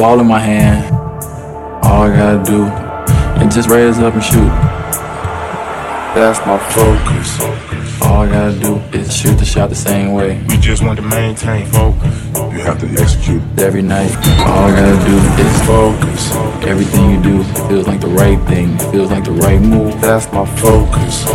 Ball in my hand. All I gotta do is just raise up and shoot. That's my focus. All I gotta do is shoot the shot the same way. We just want to maintain focus. You have to execute. Every night, all I gotta do is focus. Everything you do feels like the right thing, feels like the right move. That's my focus.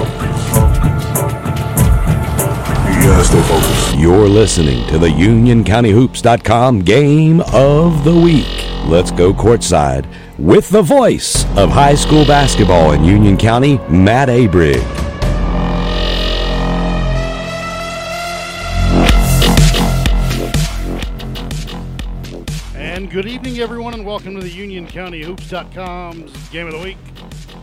You gotta stay focused. You're listening to the UnionCountyHoops.com Game of the Week. Let's go courtside with the voice of high school basketball in Union County, Matt Abrig. And good evening, everyone, and welcome to the Union County Hoops.com's Game of the Week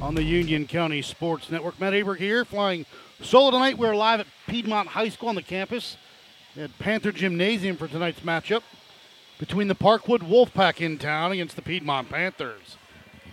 on the Union County Sports Network. Matt Abrig here, flying solo tonight. We're live at Piedmont High School on the campus at Panther Gymnasium for tonight's matchup between the Parkwood Wolfpack in town against the Piedmont Panthers.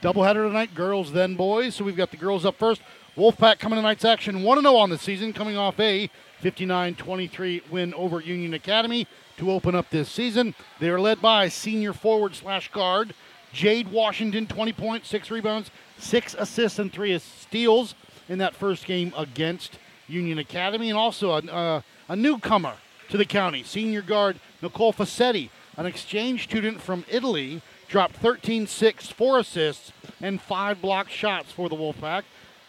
Doubleheader tonight, girls then boys. So we've got the girls up first. Wolfpack coming tonight's action 1 0 on the season, coming off a 59 23 win over Union Academy to open up this season. They are led by senior forward slash guard Jade Washington, 20 points, 6 rebounds, 6 assists, and 3 steals in that first game against Union Academy. And also a, uh, a newcomer to the county, senior guard Nicole Fassetti, an exchange student from Italy, dropped 13 6, 4 assists, and 5 blocked shots for the Wolfpack.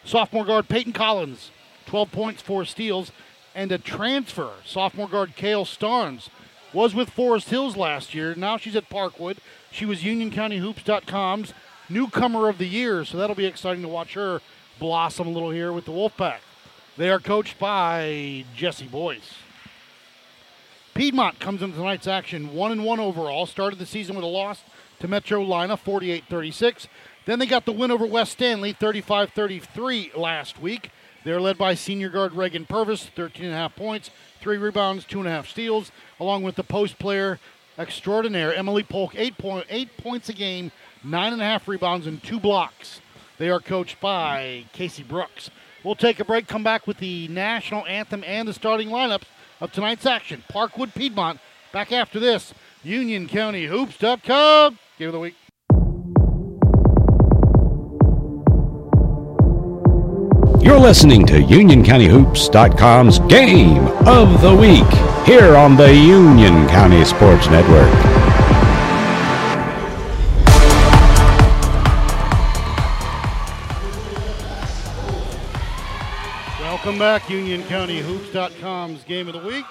Sophomore guard Peyton Collins, 12 points, 4 steals, and a transfer. Sophomore guard Kale Starnes was with Forest Hills last year. Now she's at Parkwood. She was UnionCountyHoops.com's newcomer of the year, so that'll be exciting to watch her blossom a little here with the Wolfpack. They are coached by Jesse Boyce. Piedmont comes into tonight's action 1 and 1 overall. Started the season with a loss to Metrolina 48 36. Then they got the win over West Stanley 35 33 last week. They're led by senior guard Reagan Purvis, 13 and a half points, three rebounds, two and a half steals, along with the post player extraordinaire Emily Polk, eight, point, eight points a game, nine and a half rebounds, and two blocks. They are coached by Casey Brooks. We'll take a break, come back with the national anthem and the starting lineups of tonight's action. Parkwood Piedmont. Back after this. Union County Hoops.com. Game of the week. You're listening to UnionCountyHoops.com's Game of the Week here on the Union County Sports Network. Back, Union County Hoops.com's Game of the Week.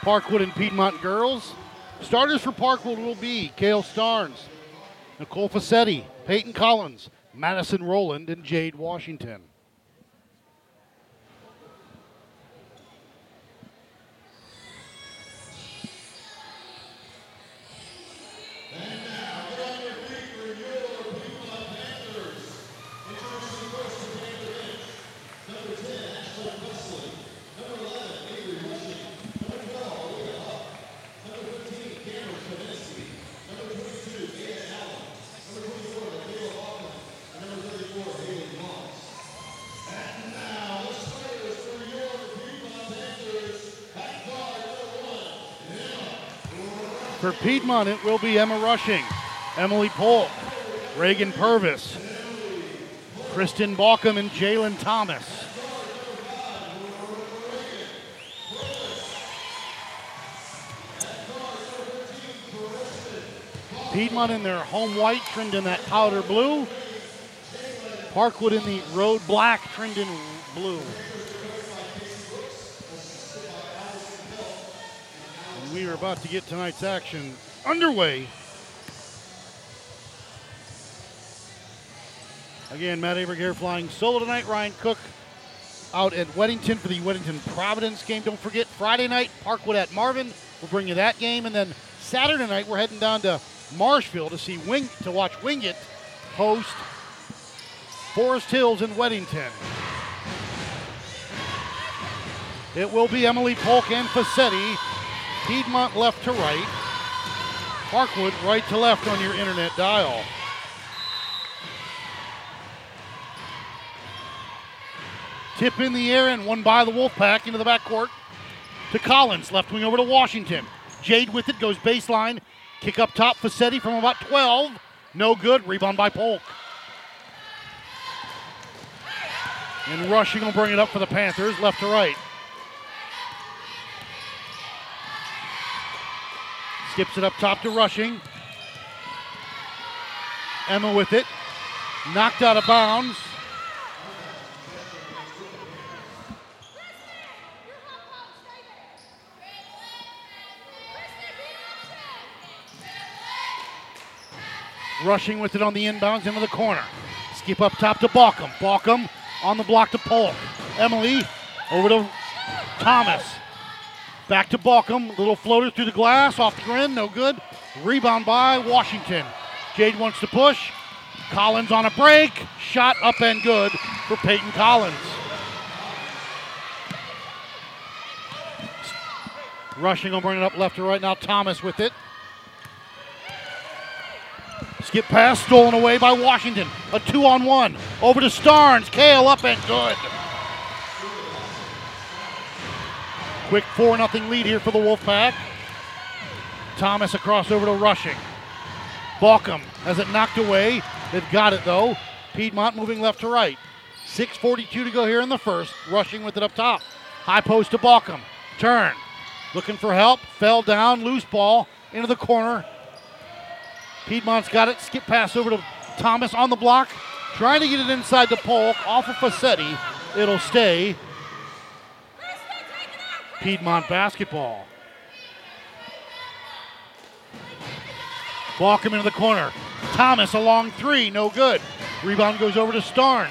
Parkwood and Piedmont girls. Starters for Parkwood will be Kale Starnes, Nicole Facetti, Peyton Collins, Madison Rowland, and Jade Washington. For Piedmont, it will be Emma Rushing, Emily Polk, Reagan Purvis, Kristen Balkum, and Jalen Thomas. Piedmont in their home white, trimmed in that powder blue. Parkwood in the road black, trimmed in blue. We are about to get tonight's action underway. Again, Matt Aberg here flying solo tonight. Ryan Cook out at Weddington for the Weddington Providence game. Don't forget, Friday night, Parkwood at Marvin. We'll bring you that game. And then Saturday night, we're heading down to Marshville to see Wing to watch Wingate host Forest Hills in Weddington. It will be Emily Polk and Fassetti. Piedmont left to right. Parkwood right to left on your internet dial. Tip in the air and one by the Wolfpack into the backcourt to Collins. Left wing over to Washington. Jade with it goes baseline. Kick up top, Facetti from about 12. No good. Rebound by Polk. And Rushing will bring it up for the Panthers, left to right. Skips it up top to Rushing. Emma with it. Knocked out of bounds. Rushing with it on the inbounds into the corner. Skip up top to Balkum. Balkum on the block to Polk. Emily over to Thomas. Back to Balkum. Little floater through the glass off the grin. No good. Rebound by Washington. Jade wants to push. Collins on a break. Shot up and good for Peyton Collins. Rushing will bring it up left to right now. Thomas with it. Skip pass stolen away by Washington. A two on one. Over to Starnes. Kale up and good. Quick 4 0 lead here for the Wolfpack. Thomas across over to Rushing. Balkum has it knocked away. They've got it though. Piedmont moving left to right. 6.42 to go here in the first. Rushing with it up top. High post to Balkum. Turn. Looking for help. Fell down. Loose ball into the corner. Piedmont's got it. Skip pass over to Thomas on the block. Trying to get it inside the Polk. Off of Facetti. It'll stay. Piedmont basketball. Balkum into the corner. Thomas a long three, no good. Rebound goes over to Starnes.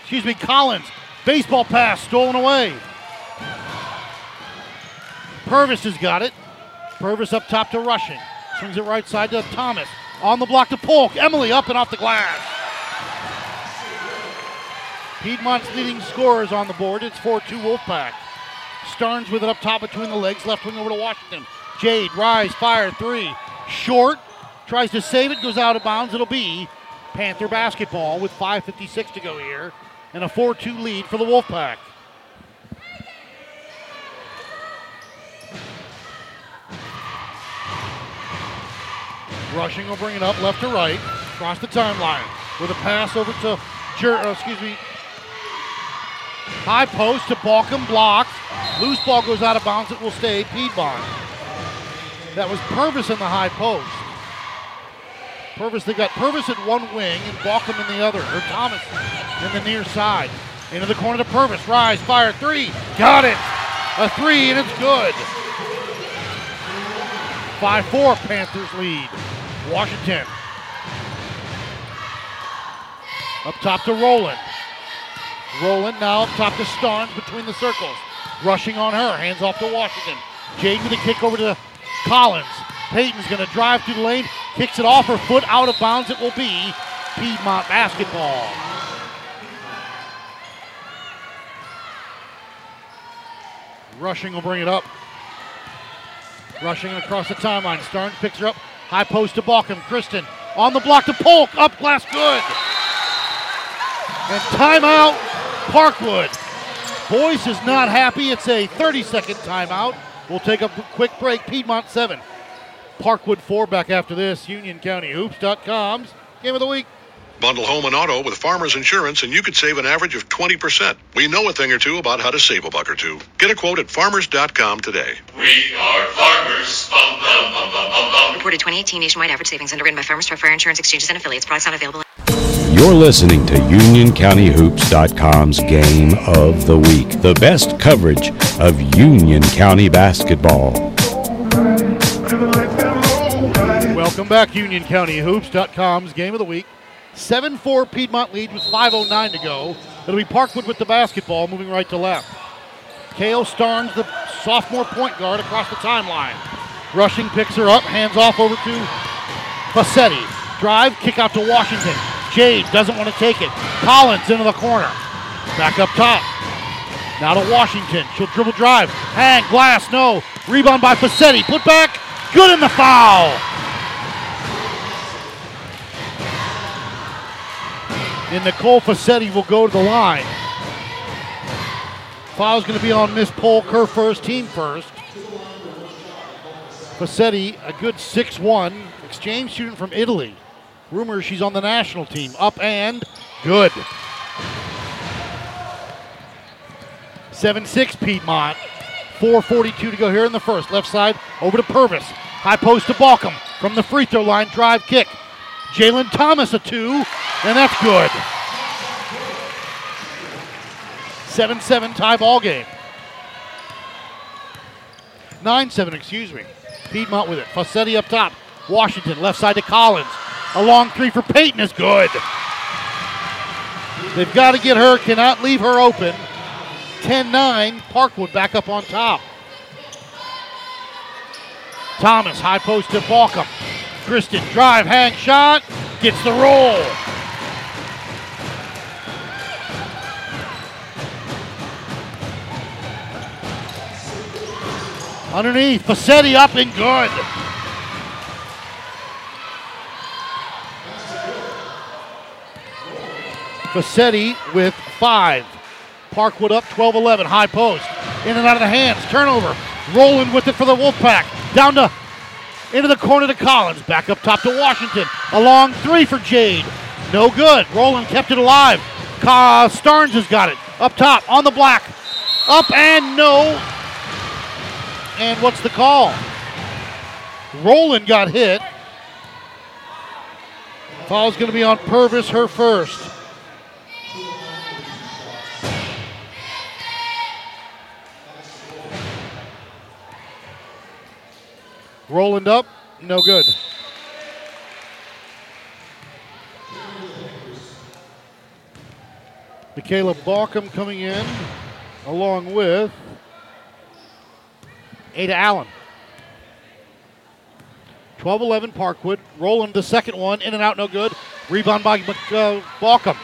Excuse me, Collins. Baseball pass stolen away. Purvis has got it. Purvis up top to Rushing. Swings it right side to Thomas. On the block to Polk. Emily up and off the glass. Piedmont's leading scorers on the board. It's 4 2 Wolfpack. Starnes with it up top between the legs. Left wing over to Washington. Jade, rise, fire, three. Short. Tries to save it, goes out of bounds. It'll be Panther basketball with 5.56 to go here. And a 4 2 lead for the Wolfpack. Rushing will bring it up left to right, across the timeline with a pass over to, Jer- uh, excuse me, high post to Balkum, blocked. Loose ball goes out of bounds. It will stay Piedmont. That was Purvis in the high post. Purvis, they got Purvis at one wing and Balkum in the other, or Thomas in the near side. Into the corner to Purvis. Rise, fire, three. Got it. A three, and it's good. 5 4 Panthers lead. Washington. Up top to Roland. Roland now up top to Starnes between the circles. Rushing on her. Hands off to Washington. Jade with a kick over to Collins. Peyton's going to drive through the lane. Kicks it off her foot. Out of bounds it will be. Piedmont basketball. Rushing will bring it up. Rushing across the timeline. Starnes picks her up. High post to Balkum. Kristen on the block to Polk. Up glass good. And timeout, Parkwood. Boyce is not happy. It's a 30 second timeout. We'll take a quick break. Piedmont 7. Parkwood 4 back after this. UnionCountyHoops.com's game of the week. Bundle home and auto with Farmers Insurance, and you could save an average of 20%. We know a thing or two about how to save a buck or two. Get a quote at farmers.com today. We are farmers. Bum, bum, bum, bum, bum, bum. Reported 2018 nationwide average savings underwritten by Farmers for Fire Insurance Exchanges and Affiliates. Products not available. You're listening to UnionCountyHoops.com's Game of the Week, the best coverage of Union County basketball. Welcome back, UnionCountyHoops.com's game of the week. 7 4 Piedmont lead with 5.09 to go. It'll be Parkwood with the basketball, moving right to left. Kale Starnes, the sophomore point guard, across the timeline. Rushing picks her up, hands off over to Facetti. Drive, kick out to Washington. Jade doesn't want to take it. Collins into the corner. Back up top. Now to Washington. She'll dribble drive. Hang, glass, no. Rebound by Facetti. Put back. Good in the foul. And Nicole Facetti will go to the line. Foul's going to be on Miss Polk, her first, team first. Facetti, a good 6 1 exchange student from Italy. Rumors she's on the national team. Up and good. 7 6 Piedmont. 4.42 to go here in the first. Left side over to Purvis. High post to Balkum. From the free throw line, drive kick. Jalen Thomas a two, and that's good. 7 7 tie ball game. 9 7, excuse me. Piedmont with it. Fassetti up top. Washington left side to Collins. A long three for Peyton is good. They've got to get her, cannot leave her open. 10 9, Parkwood back up on top. Thomas, high post to Balkum. Kristen, drive, hang, shot, gets the roll. Underneath, Fassetti up and good. Fassetti with five. Parkwood up 12 11. High post. In and out of the hands. Turnover. Roland with it for the Wolfpack. Down to into the corner to Collins. Back up top to Washington. A long three for Jade. No good. Roland kept it alive. Ka- Starnes has got it. Up top on the black. Up and no. And what's the call? Roland got hit. Foul's going to be on Purvis, her first. Roland up, no good. Michaela Balkum coming in along with Ada Allen. 12 11 Parkwood. Roland the second one, in and out, no good. Rebound by uh, Balkum.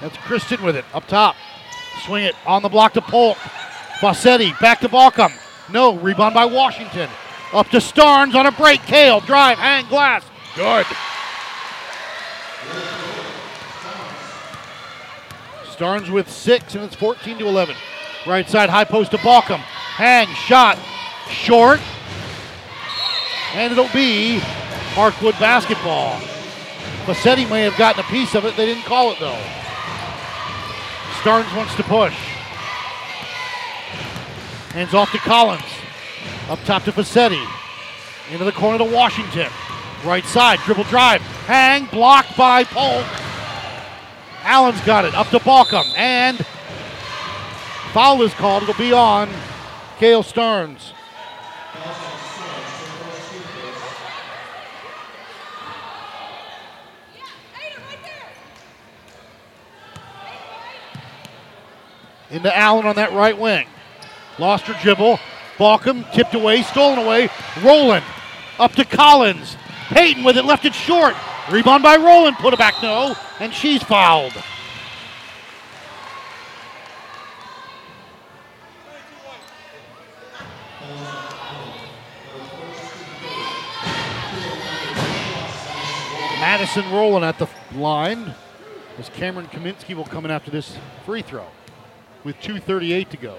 That's Kristen with it up top. Swing it on the block to Polk. Fossetti back to Balkum. No, rebound by Washington. Up to Starnes on a break. Kale, drive, hang, glass. Good. Starnes with six, and it's 14 to 11. Right side, high post to Balkum. Hang, shot, short. And it'll be Parkwood basketball. Facetti may have gotten a piece of it. They didn't call it, though. Starnes wants to push. Hands off to Collins. Up top to Facetti. Into the corner to Washington. Right side, dribble drive. Hang, blocked by Polk. Allen's got it. Up to Balkum. And foul is called. It'll be on Kale Starnes. Into Allen on that right wing. Lost her dribble. Balkum tipped away, stolen away. Roland up to Collins. Peyton with it, left it short. Rebound by Roland, put it back, no, and she's fouled. Madison Roland at the line as Cameron Kaminsky will come in after this free throw with 2.38 to go.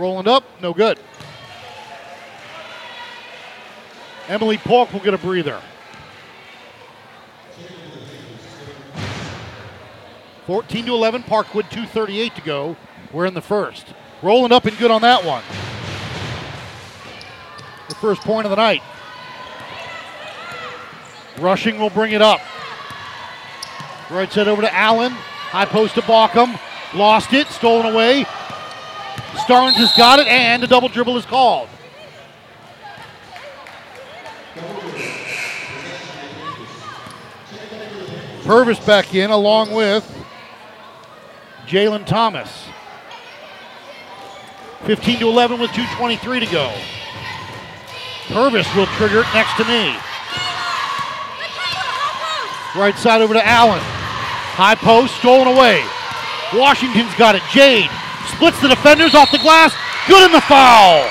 Roland up, no good. Emily Polk will get a breather. 14 to 11, Parkwood, 2.38 to go. We're in the first. Roland up and good on that one. The first point of the night. Rushing will bring it up. Right side over to Allen. High post to Balkum. Lost it, stolen away. Starnes has got it, and a double dribble is called. Purvis back in along with Jalen Thomas. 15 to 11 with 2.23 to go. Purvis will trigger it next to me. Right side over to Allen. High post, stolen away. Washington's got it. Jade splits the defenders off the glass. Good in the foul.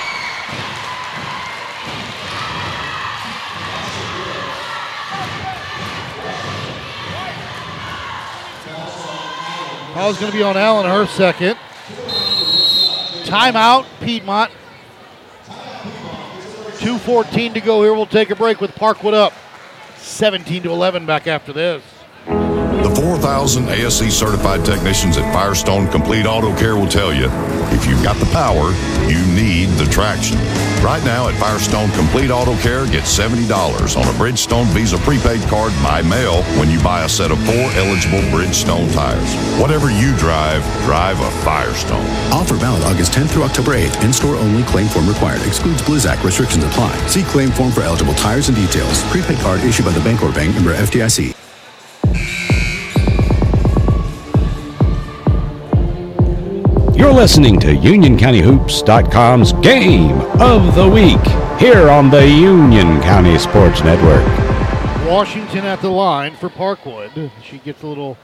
Foul's going to be on Allen, her second. Timeout, Piedmont. 2.14 to go here. We'll take a break with Parkwood up 17 to 11 back after this. The 4,000 ASE certified technicians at Firestone Complete Auto Care will tell you if you've got the power, you need the traction. Right now at Firestone Complete Auto Care, get $70 on a Bridgestone Visa prepaid card by mail when you buy a set of four eligible Bridgestone tires. Whatever you drive, drive a Firestone. Offer valid August 10th through October 8th. In store only. Claim form required. Excludes Blizzak. Restrictions apply. See claim form for eligible tires and details. Prepaid card issued by the Bancorp Bank member FDIC. You're listening to UnionCountyHoops.com's Game of the Week here on the Union County Sports Network. Washington at the line for Parkwood. She gets a little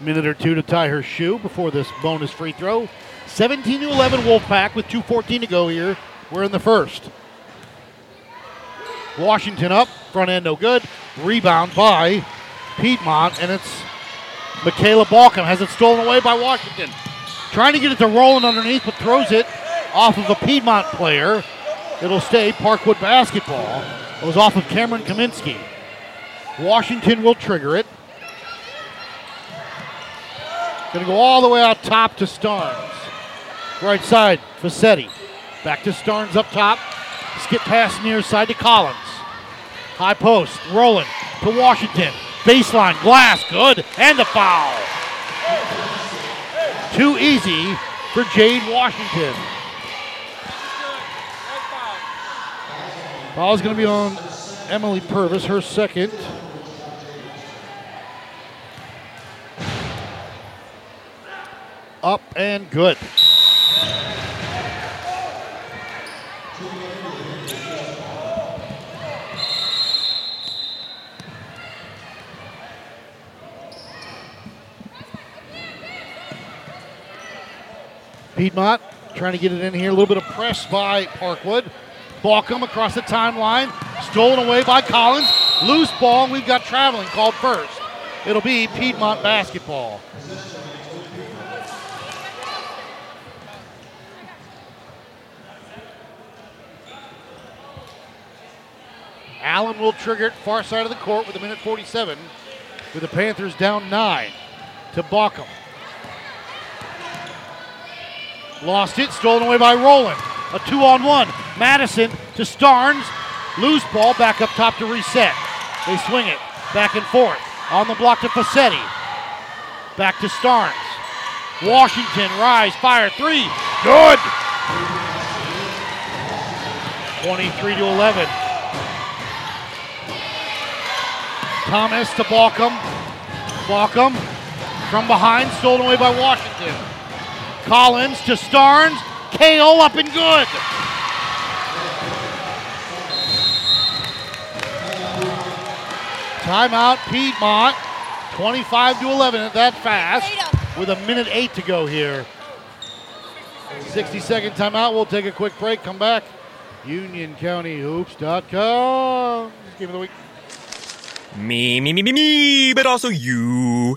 minute or two to tie her shoe before this bonus free throw. 17 to 11 Wolfpack with 2.14 to go here. We're in the first. Washington up, front end no good. Rebound by Piedmont, and it's Michaela Balcom has it stolen away by Washington. Trying to get it to Roland underneath, but throws it off of a Piedmont player. It'll stay Parkwood basketball. It was off of Cameron Kaminsky. Washington will trigger it. Going to go all the way out top to Starnes. Right side, Facetti. Back to Starnes up top. Skip pass near side to Collins. High post, Roland to Washington. Baseline, glass, good, and the foul. Too easy for Jade Washington. Foul is going to be on Emily Purvis, her second. Up and good. Piedmont trying to get it in here. A little bit of press by Parkwood. Balcom across the timeline. Stolen away by Collins. Loose ball. And we've got traveling called first. It'll be Piedmont basketball. Allen will trigger it far side of the court with a minute 47. With the Panthers down nine to Balcom. Lost it, stolen away by Roland. A two on one. Madison to Starnes. Loose ball back up top to reset. They swing it back and forth. On the block to Facetti. Back to Starnes. Washington, rise, fire, three. Good. 23 to 11. Thomas to Balkum. Balkum from behind, stolen away by Washington. Collins to Starnes. KO up and good. Timeout, Piedmont. 25 to 11 at that fast with a minute eight to go here. 60 second timeout. We'll take a quick break. Come back. UnionCountyHoops.com. Game of the week. Me, me, me, me, me, but also you.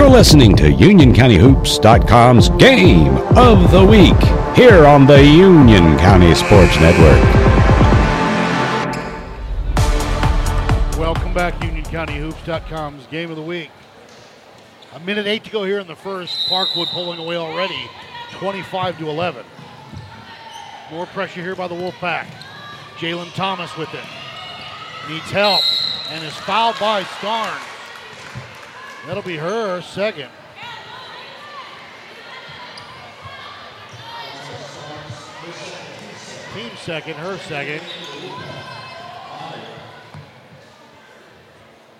You're listening to UnionCountyHoops.com's Game of the Week here on the Union County Sports Network. Welcome back, UnionCountyHoops.com's Game of the Week. A minute eight to go here in the first. Parkwood pulling away already, 25 to 11. More pressure here by the Wolfpack. Jalen Thomas with it. Needs help and is fouled by Starnes. That'll be her second. Team second, her second.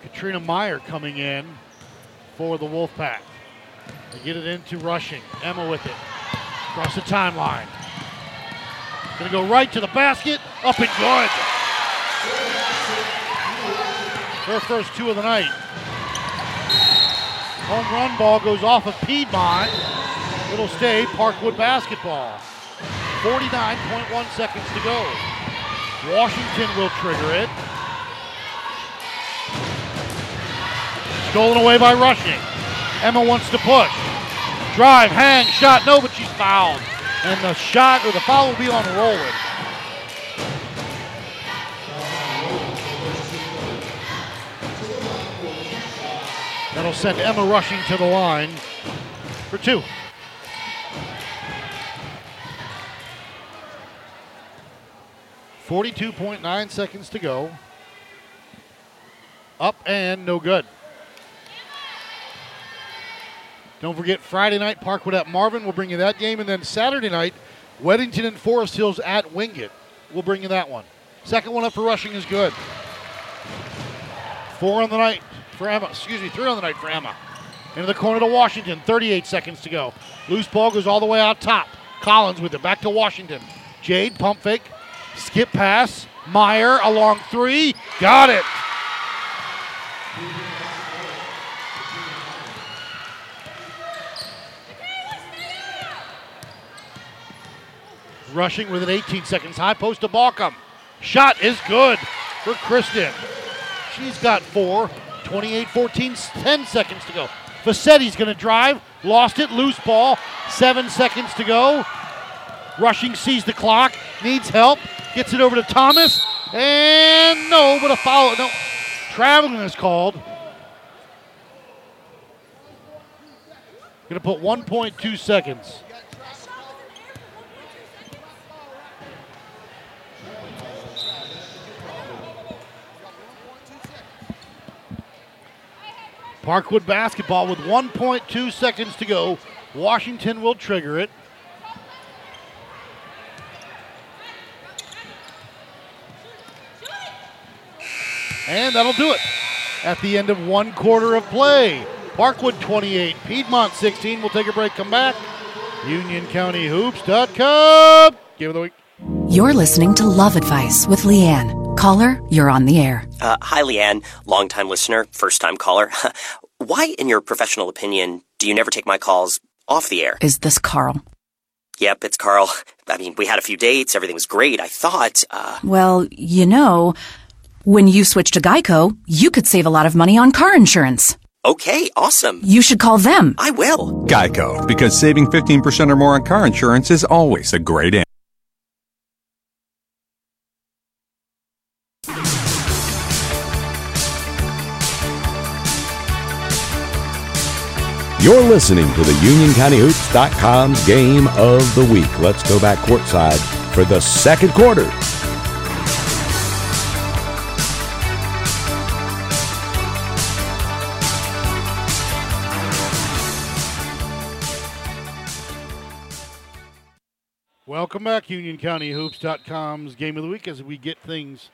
Katrina Meyer coming in for the Wolfpack. They get it into Rushing. Emma with it. Across the timeline. Gonna go right to the basket, up and good. Her first two of the night. Home run ball goes off of Piedmont. It'll stay Parkwood basketball. 49.1 seconds to go. Washington will trigger it. Stolen away by Rushing. Emma wants to push. Drive, hang, shot, no, but she's fouled. And the shot or the foul will be on Roland. That'll send Emma Rushing to the line for two. Forty-two point nine seconds to go. Up and no good. Don't forget Friday night Parkwood at Marvin. We'll bring you that game, and then Saturday night Weddington and Forest Hills at Wingate. We'll bring you that one. Second one up for Rushing is good. Four on the night for Emma. Excuse me, three on the night for Emma. Into the corner to Washington. 38 seconds to go. Loose ball goes all the way out top. Collins with it. Back to Washington. Jade, pump fake. Skip pass. Meyer along three. Got it. Rushing with an 18 seconds. High post to Balkum. Shot is good for Kristen. She's got four. 28 14, 10 seconds to go. Facetti's going to drive. Lost it. Loose ball. Seven seconds to go. Rushing sees the clock. Needs help. Gets it over to Thomas. And no, but a foul. No. Traveling is called. Going to put 1.2 seconds. Parkwood basketball with 1.2 seconds to go. Washington will trigger it. And that'll do it at the end of one quarter of play. Parkwood 28, Piedmont 16. We'll take a break, come back. UnionCountyHoops.com. Game of the week. You're listening to Love Advice with Leanne. Caller, you're on the air. Uh, hi, Leanne. Longtime listener, first time caller. Why, in your professional opinion, do you never take my calls off the air? Is this Carl? Yep, it's Carl. I mean, we had a few dates, everything was great. I thought, uh. Well, you know, when you switch to Geico, you could save a lot of money on car insurance. Okay, awesome. You should call them. I will. Geico, because saving 15% or more on car insurance is always a great answer. Listening to the UnionCountyHoops.com's Game of the Week. Let's go back courtside for the second quarter. Welcome back, UnionCountyHoops.com's Game of the Week as we get things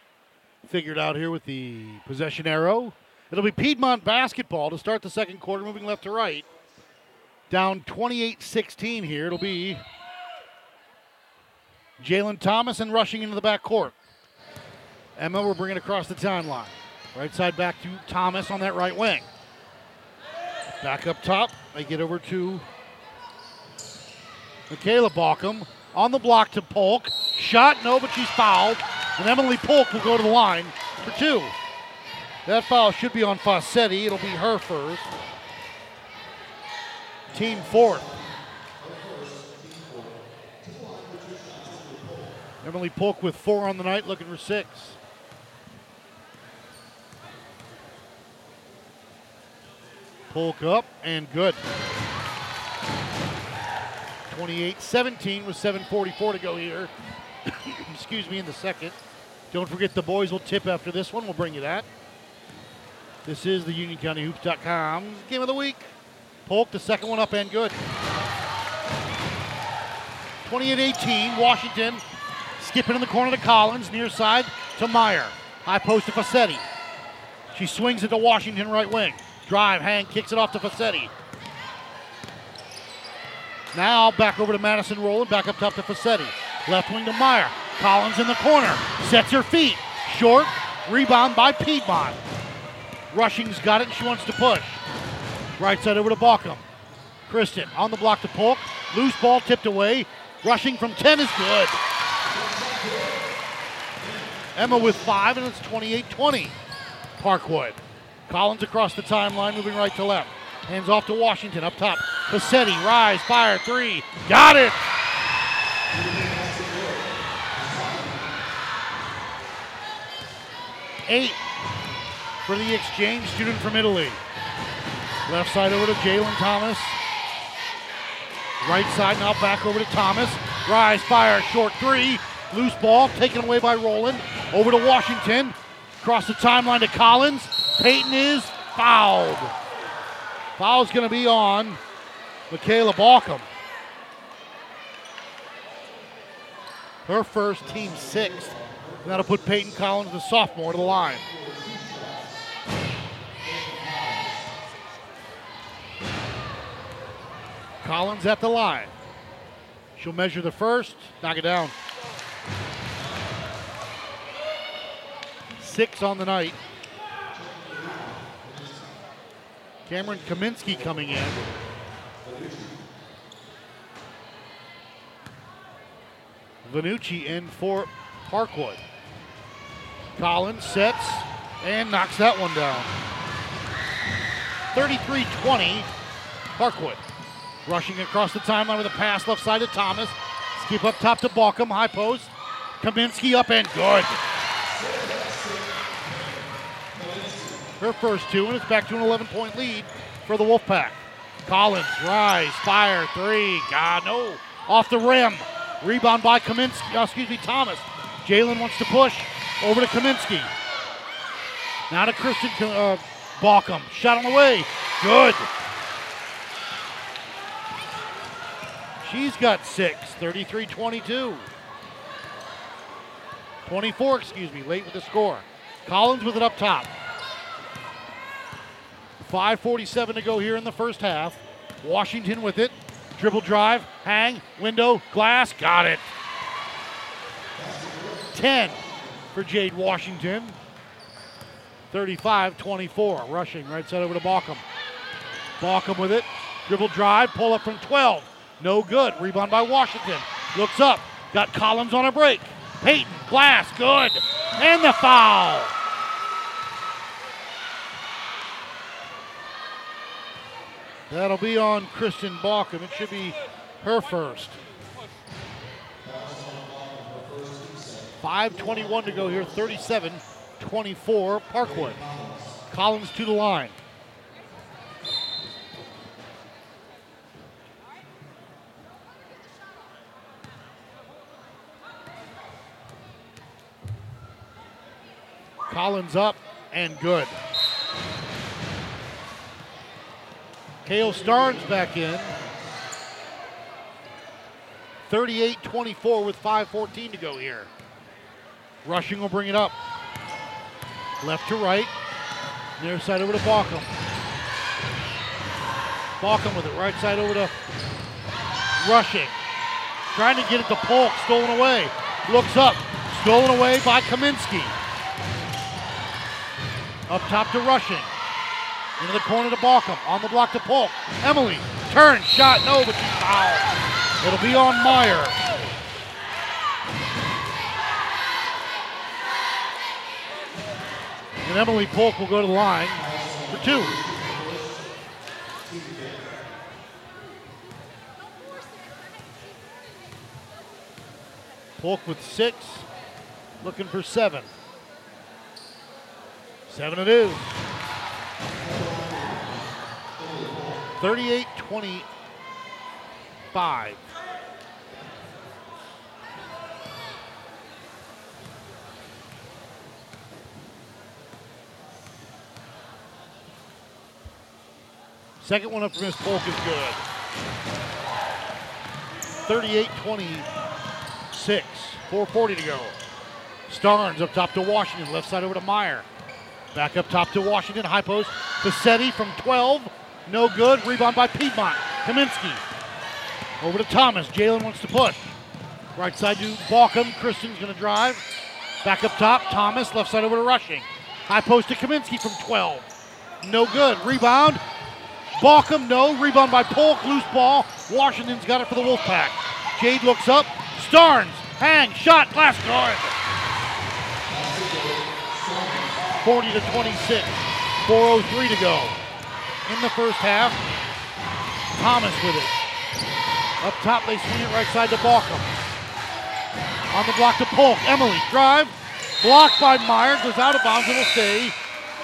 figured out here with the possession arrow. It'll be Piedmont basketball to start the second quarter, moving left to right. Down 28 16 here. It'll be Jalen Thomas and Rushing into the back court. Emma, we're bringing across the timeline. Right side back to Thomas on that right wing. Back up top, they get over to Michaela Balkum on the block to Polk. Shot, no, but she's fouled. And Emily Polk will go to the line for two. That foul should be on Fossetti. It'll be her first. Team fourth. Emily Polk with four on the night, looking for six. Polk up and good. 28-17 with 7.44 to go here. Excuse me, in the second. Don't forget the boys will tip after this one. We'll bring you that. This is the UnionCountyHoops.com game of the week. Polk, the second one up and good. 28-18, Washington skipping in the corner to Collins, near side to Meyer. High post to Facetti. She swings it to Washington right wing. Drive, hang, kicks it off to Facetti. Now back over to Madison Rowland, back up top to Facetti. Left wing to Meyer. Collins in the corner. Sets her feet. Short. Rebound by Piedmont. Rushing's got it and she wants to push. Right side over to Balkum. Kristen on the block to Polk. Loose ball tipped away. Rushing from 10 is good. Emma with five, and it's 28 20. Parkwood. Collins across the timeline, moving right to left. Hands off to Washington up top. Facetti, rise, fire, three. Got it! Eight for the exchange student from Italy. Left side over to Jalen Thomas. Right side now back over to Thomas. Rise, fire, short three. Loose ball taken away by Roland. Over to Washington. Across the timeline to Collins. Peyton is fouled. Foul's going to be on Michaela Balkum. Her first, team sixth. That'll put Peyton Collins, the sophomore, to the line. Collins at the line. She'll measure the first, knock it down. Six on the night. Cameron Kaminsky coming in. Vanucci in for Parkwood. Collins sets and knocks that one down. 33 20, Parkwood. Rushing across the timeline with a pass left side to Thomas. Skip up top to Balkum, high post. Kaminsky up and good. Her first two, and it's back to an 11 point lead for the Wolfpack. Collins, rise, fire, three. God, no. Off the rim. Rebound by Kaminsky, oh, excuse me, Thomas. Jalen wants to push over to Kaminsky. Now to Kristen uh, Balkum. Shot on the way. Good. She's got six, 33 22. 24, excuse me, late with the score. Collins with it up top. 5.47 to go here in the first half. Washington with it. Dribble drive, hang, window, glass, got it. 10 for Jade Washington. 35 24. Rushing right side over to Balkum. Balkum with it. Dribble drive, pull up from 12. No good. Rebound by Washington. Looks up. Got Collins on a break. Peyton, glass, good. And the foul. That'll be on Kristen Balkum. It should be her first. 5.21 to go here, 37 24 Parkwood. Collins to the line. Collins up and good. Kale Starnes back in. 38 24 with 5.14 to go here. Rushing will bring it up. Left to right. Near side over to Balkum. Balkum with it. Right side over to Rushing. Trying to get it to Polk. Stolen away. Looks up. Stolen away by Kaminsky. Up top to Rushing. Into the corner to Balkum. On the block to Polk. Emily. Turn. Shot. No, but she's fouled. It'll be on Meyer. And Emily Polk will go to the line for two. Polk with six, looking for seven. Seven it is. 38 25. Second one up for Miss Polk is good. 38 26. 440 to go. Starnes up top to Washington. Left side over to Meyer. Back up top to Washington. High post. Facetti from 12. No good. Rebound by Piedmont. Kaminsky. Over to Thomas. Jalen wants to push. Right side to Balkum. Kristen's going to drive. Back up top. Thomas. Left side over to Rushing. High post to Kaminsky from 12. No good. Rebound. Balkum, no. Rebound by Polk. Loose ball. Washington's got it for the Wolfpack. Jade looks up. Starnes. Hang. Shot. Glass guard. 40 to 26. 4.03 to go. In the first half. Thomas with it. Up top, they swing it right side to Balkum. On the block to Polk. Emily, drive. Blocked by Meyer. Goes out of bounds. It'll stay.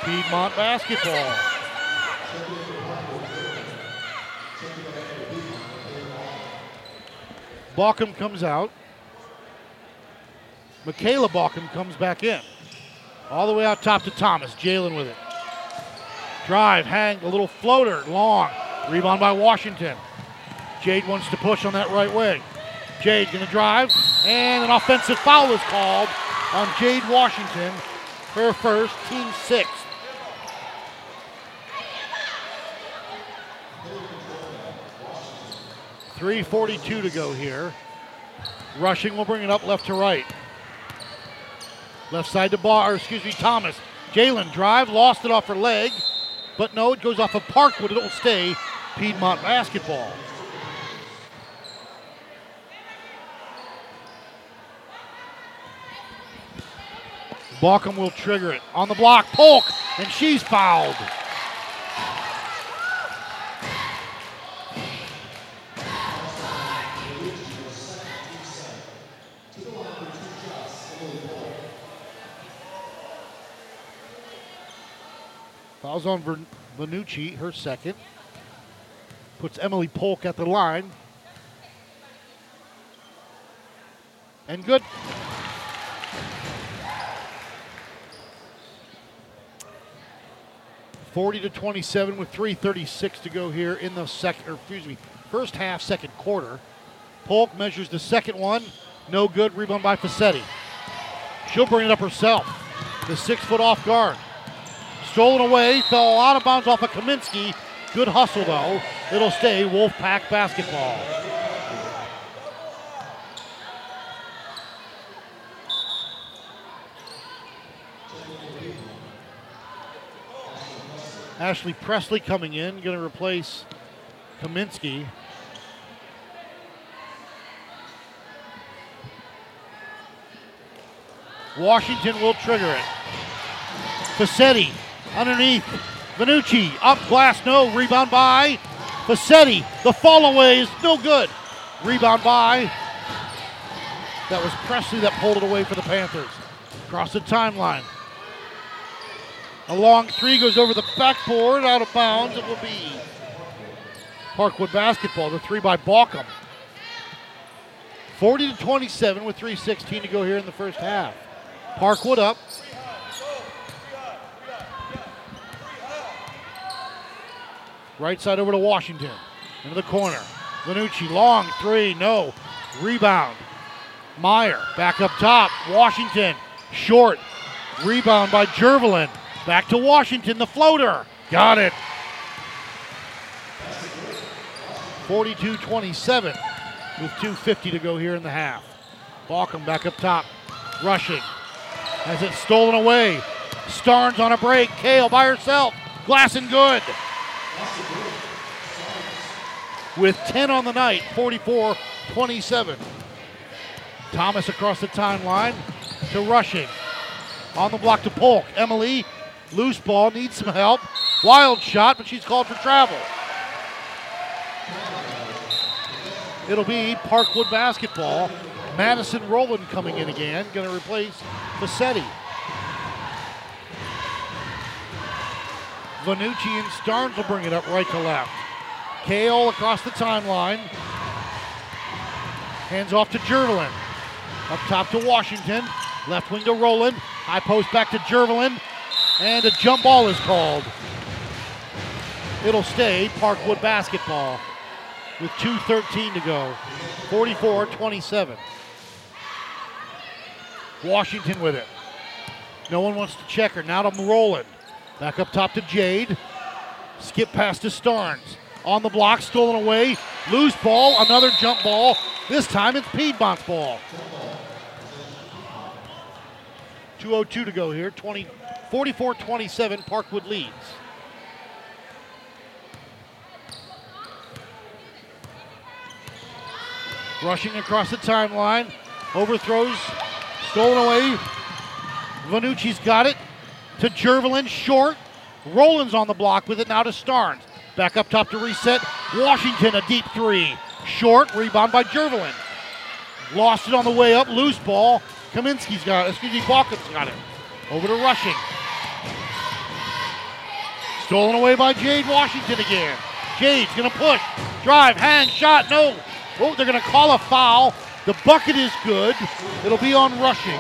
Piedmont basketball. Balkum comes out. Michaela Balkum comes back in. All the way out top to Thomas. Jalen with it. Drive, hang, a little floater, long. Rebound by Washington. Jade wants to push on that right wing. Jade gonna drive, and an offensive foul is called on Jade Washington. Her first, team sixth. Three forty-two to go here. Rushing will bring it up left to right. Left side to Bar, excuse me, Thomas. Jalen drive, lost it off her leg, but no, it goes off of Parkwood. It'll stay Piedmont basketball. Balkum will trigger it. On the block, Polk, and she's fouled. Fouls on Vanucci, her second. Puts Emily Polk at the line. And good. Forty to twenty-seven with three thirty-six to go here in the second, excuse me, first half, second quarter. Polk measures the second one, no good. Rebound by Facetti. She'll bring it up herself. The six-foot off guard. Stolen away, fell out of bounds off of Kaminsky. Good hustle though. It'll stay Wolfpack basketball. Ashley Presley coming in, going to replace Kaminsky. Washington will trigger it. Facetti underneath. Vanucci up glass, no. Rebound by Facetti. The fall away is no good. Rebound by. That was Presley that pulled it away for the Panthers. Across the timeline. A long three goes over the backboard, out of bounds. It will be Parkwood basketball. The three by Balkum. 40 to 27 with 3.16 to go here in the first half. Parkwood up. Right side over to Washington. Into the corner. Vanucci, long three, no. Rebound. Meyer back up top. Washington, short. Rebound by Jervelin. Back to Washington, the floater. Got it. 42 27 with 2.50 to go here in the half. Balkum back up top. Rushing. Has it stolen away. Starnes on a break. Kale by herself. Glass and good. With 10 on the night, 44 27. Thomas across the timeline to Rushing. On the block to Polk. Emily, loose ball, needs some help. Wild shot, but she's called for travel. It'll be Parkwood basketball. Madison Roland coming in again, going to replace Facetti. Vanucci and Starnes will bring it up right to left. Kale across the timeline. Hands off to Jervelin. Up top to Washington. Left wing to Roland. High post back to Jervelin. And a jump ball is called. It'll stay Parkwood basketball with 2.13 to go. 44 27. Washington with it. No one wants to check her. Now to Roland. Back up top to Jade. Skip past to Starnes. On the block, stolen away. Loose ball, another jump ball. This time it's Piedmont's ball. 2.02 to go here. 20, 44-27, Parkwood leads. Rushing across the timeline. Overthrows. Stolen away. Vanucci's got it to Jervelin. Short. Roland's on the block with it now to Starnes. Back up top to reset. Washington, a deep three. Short. Rebound by Jervelin. Lost it on the way up. Loose ball. Kaminsky's got it. Excuse me, Balkin's got it. Over to Rushing. Stolen away by Jade Washington again. Jade's to push. Drive, hang, shot, no. Oh, they're to call a foul. The bucket is good. It'll be on Rushing.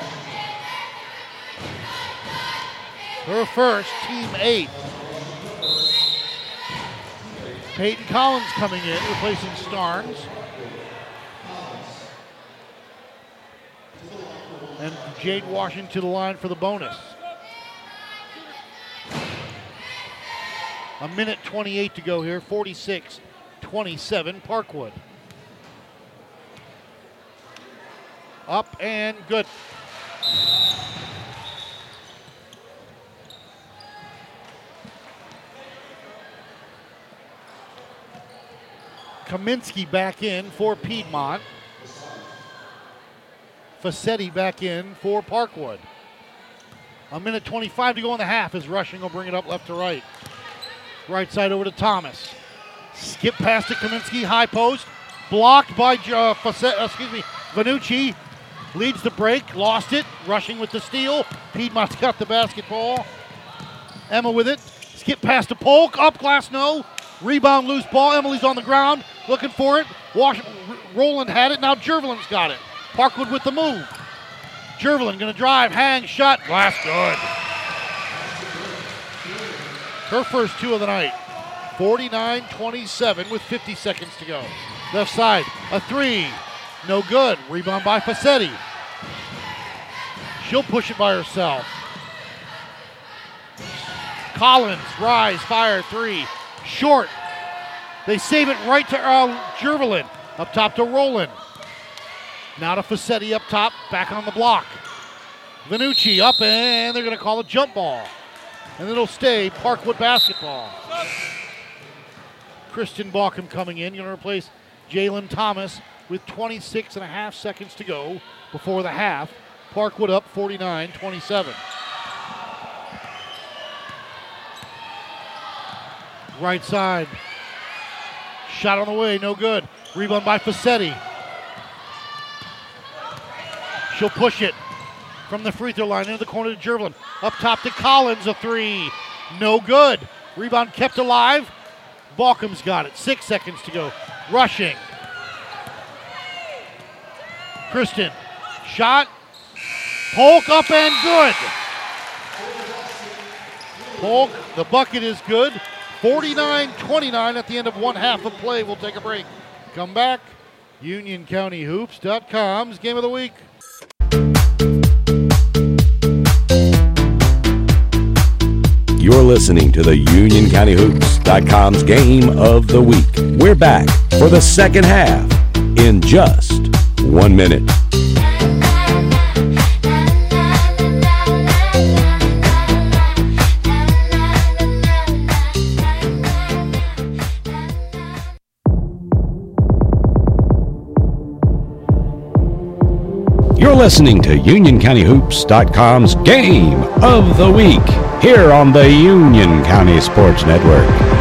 Her first, team eight. Peyton Collins coming in, replacing Starnes. And Jade Washington to the line for the bonus. A minute 28 to go here, 46 27, Parkwood. Up and good. Kaminsky back in for Piedmont. Facetti back in for Parkwood. A minute 25 to go in the half as Rushing will bring it up left to right. Right side over to Thomas. Skip past to Kaminsky, high post. Blocked by uh, uh, excuse me, Vanucci. Leads the break, lost it. Rushing with the steal. Piedmont's got the basketball. Emma with it. Skip past to Polk. Up glass, no. Rebound, loose ball. Emily's on the ground, looking for it. Wash, Roland had it. Now Jervelin's got it. Parkwood with the move. Jervelin going to drive, hang, shot. Glass good. Her first two of the night. 49 27 with 50 seconds to go. Left side, a three. No good. Rebound by Facetti. She'll push it by herself. Collins, rise, fire, three. Short. They save it right to uh, Jervelin. Up top to Roland. Now to Facetti up top, back on the block. Vanucci up, and they're going to call a jump ball. And it'll stay Parkwood basketball. Christian Balkum coming in, going to replace Jalen Thomas with 26 and a half seconds to go before the half. Parkwood up 49 27. Right side. Shot on the way, no good. Rebound by Facetti. She'll push it from the free throw line into the corner to Jervelin. Up top to Collins, a three. No good. Rebound kept alive. Balkum's got it. Six seconds to go. Rushing. Kristen. Shot. Polk up and good. Polk, the bucket is good. 49 29 at the end of one half of play. We'll take a break. Come back. UnionCountyHoops.com's game of the week. You're listening to the UnionCountyHoops.com's game of the week. We're back for the second half in just one minute. You're listening to UnionCountyHoops.com's Game of the Week here on the Union County Sports Network.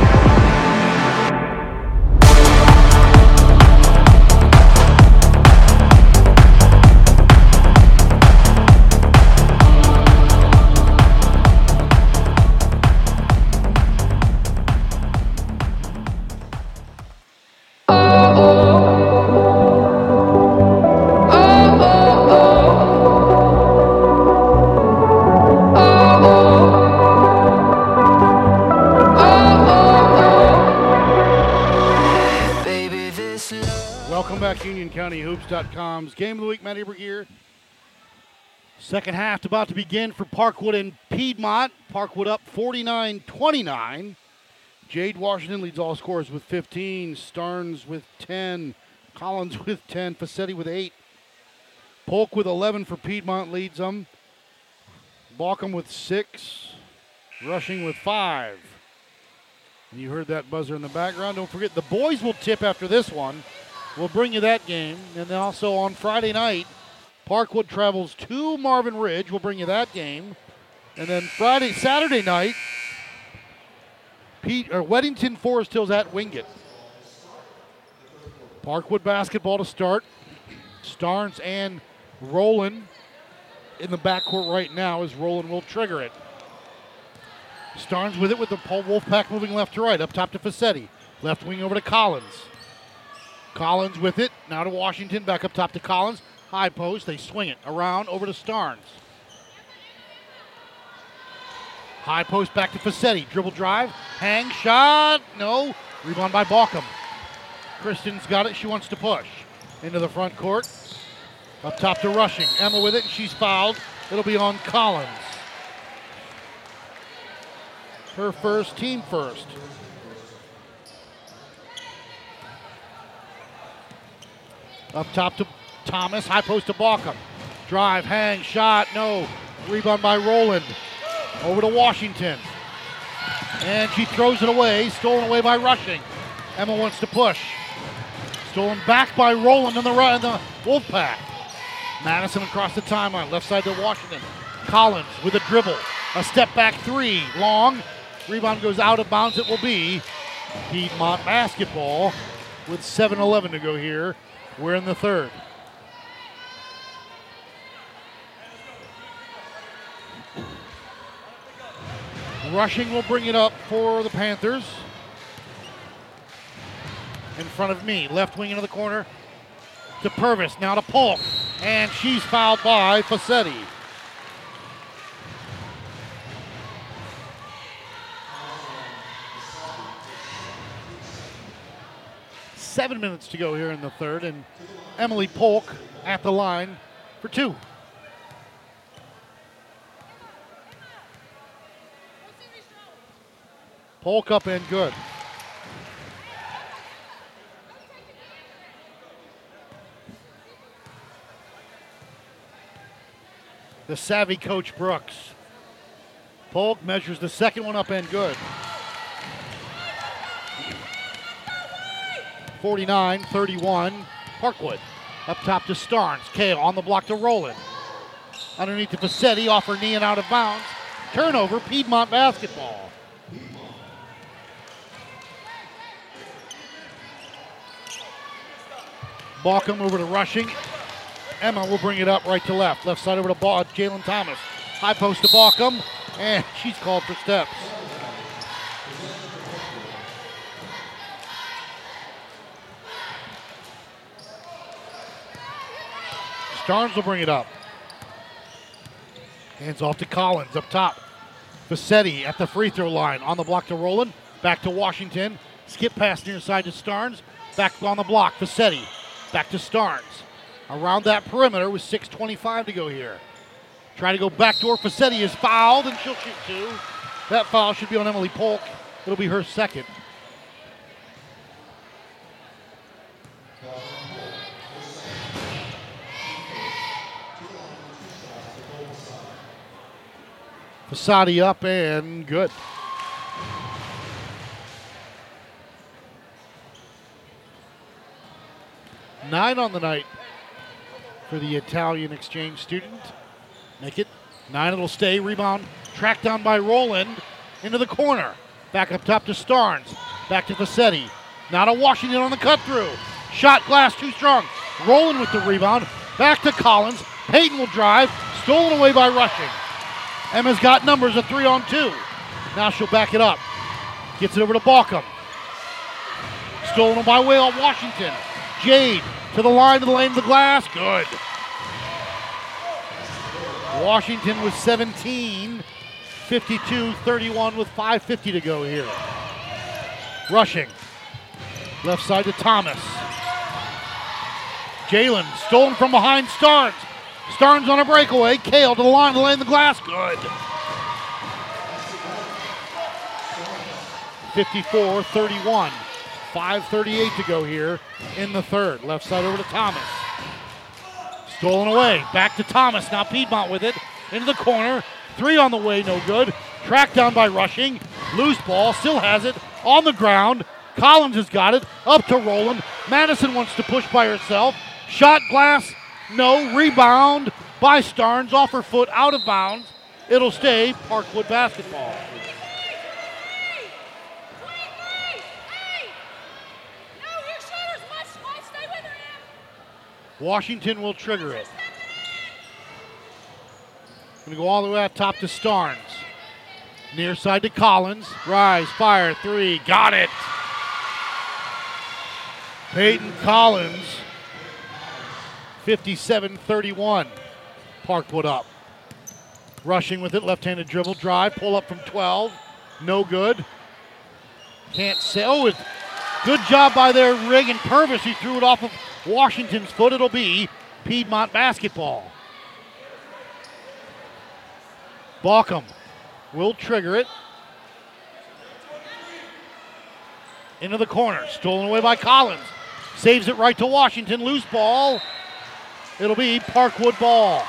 Game of the week. Matt Eber here. Second half about to begin for Parkwood and Piedmont. Parkwood up 49 29. Jade Washington leads all scorers with 15. Starnes with 10. Collins with 10. Facetti with 8. Polk with 11 for Piedmont leads them. Balkum with 6. Rushing with 5. And you heard that buzzer in the background. Don't forget, the boys will tip after this one. We'll bring you that game. And then also on Friday night, Parkwood travels to Marvin Ridge. We'll bring you that game. And then Friday, Saturday night, Pete or Weddington Forest Hills at Wingate. Parkwood basketball to start. Starnes and Roland in the backcourt right now as Roland will trigger it. Starnes with it with the Paul Wolfpack moving left to right. Up top to Facetti. Left wing over to Collins. Collins with it. Now to Washington. Back up top to Collins. High post. They swing it around over to Starnes. High post back to Facetti. Dribble drive. Hang shot. No. Rebound by Balkum. Kristen's got it. She wants to push into the front court. Up top to Rushing. Emma with it, she's fouled. It'll be on Collins. Her first, team first. Up top to Thomas. High post to Balkum. Drive, hang, shot, no. Rebound by Roland. Over to Washington. And she throws it away. Stolen away by Rushing. Emma wants to push. Stolen back by Roland in the right the Wolfpack. Madison across the timeline, left side to Washington. Collins with a dribble. A step back three. Long. Rebound goes out of bounds. It will be Piedmont basketball with 7 11 to go here. We're in the third. Rushing will bring it up for the Panthers. In front of me, left wing into the corner to Purvis. Now to Polk, and she's fouled by Facetti. Seven minutes to go here in the third, and Emily Polk at the line for two. Polk up and good. The savvy coach Brooks. Polk measures the second one up and good. 49 31. Parkwood. Up top to Starnes. Kale on the block to Roland. Underneath to Facetti, off her knee and out of bounds. Turnover, Piedmont basketball. Balkum over to Rushing. Emma will bring it up right to left. Left side over to Jalen Thomas. High post to Balkum, and she's called for steps. Starnes will bring it up. Hands off to Collins up top. Facetti at the free throw line on the block to Roland. Back to Washington. Skip pass near side to Starnes. Back on the block. Facetti. Back to Starnes. Around that perimeter with 6.25 to go here. Trying to go backdoor. Facetti is fouled and she'll shoot two. That foul should be on Emily Polk. It'll be her second. Facetti up and good. Nine on the night for the Italian exchange student. Make it nine, it'll stay. Rebound tracked down by Roland into the corner. Back up top to Starnes. Back to Facetti. Now to Washington on the cut through. Shot glass too strong. Roland with the rebound. Back to Collins. Payton will drive. Stolen away by Rushing. Emma's got numbers, a three on two. Now she'll back it up. Gets it over to Balkum. Stolen by of Washington. Jade to the line, to the lane of the glass. Good. Washington with 17, 52 31 with 5.50 to go here. Rushing. Left side to Thomas. Jalen stolen from behind Starnes. Starnes on a breakaway. Kale to the line, to lane of the glass. Good. 54 31. 5.38 to go here in the third. Left side over to Thomas. Stolen away. Back to Thomas. Now Piedmont with it. Into the corner. Three on the way, no good. Tracked down by Rushing. Loose ball. Still has it. On the ground. Collins has got it. Up to Roland. Madison wants to push by herself. Shot glass. No. Rebound by Starnes. Off her foot. Out of bounds. It'll stay Parkwood basketball. Washington will trigger it. Going to go all the way out top to Starnes. Near side to Collins. Rise, fire, three. Got it. Peyton Collins. 57 31. Parkwood up. Rushing with it, left handed dribble drive, pull up from 12. No good. Can't say. Oh, it's good job by their Reagan Purvis. He threw it off of Washington's foot. It'll be Piedmont basketball. Balkum will trigger it. Into the corner. Stolen away by Collins. Saves it right to Washington. Loose ball. It'll be Parkwood ball.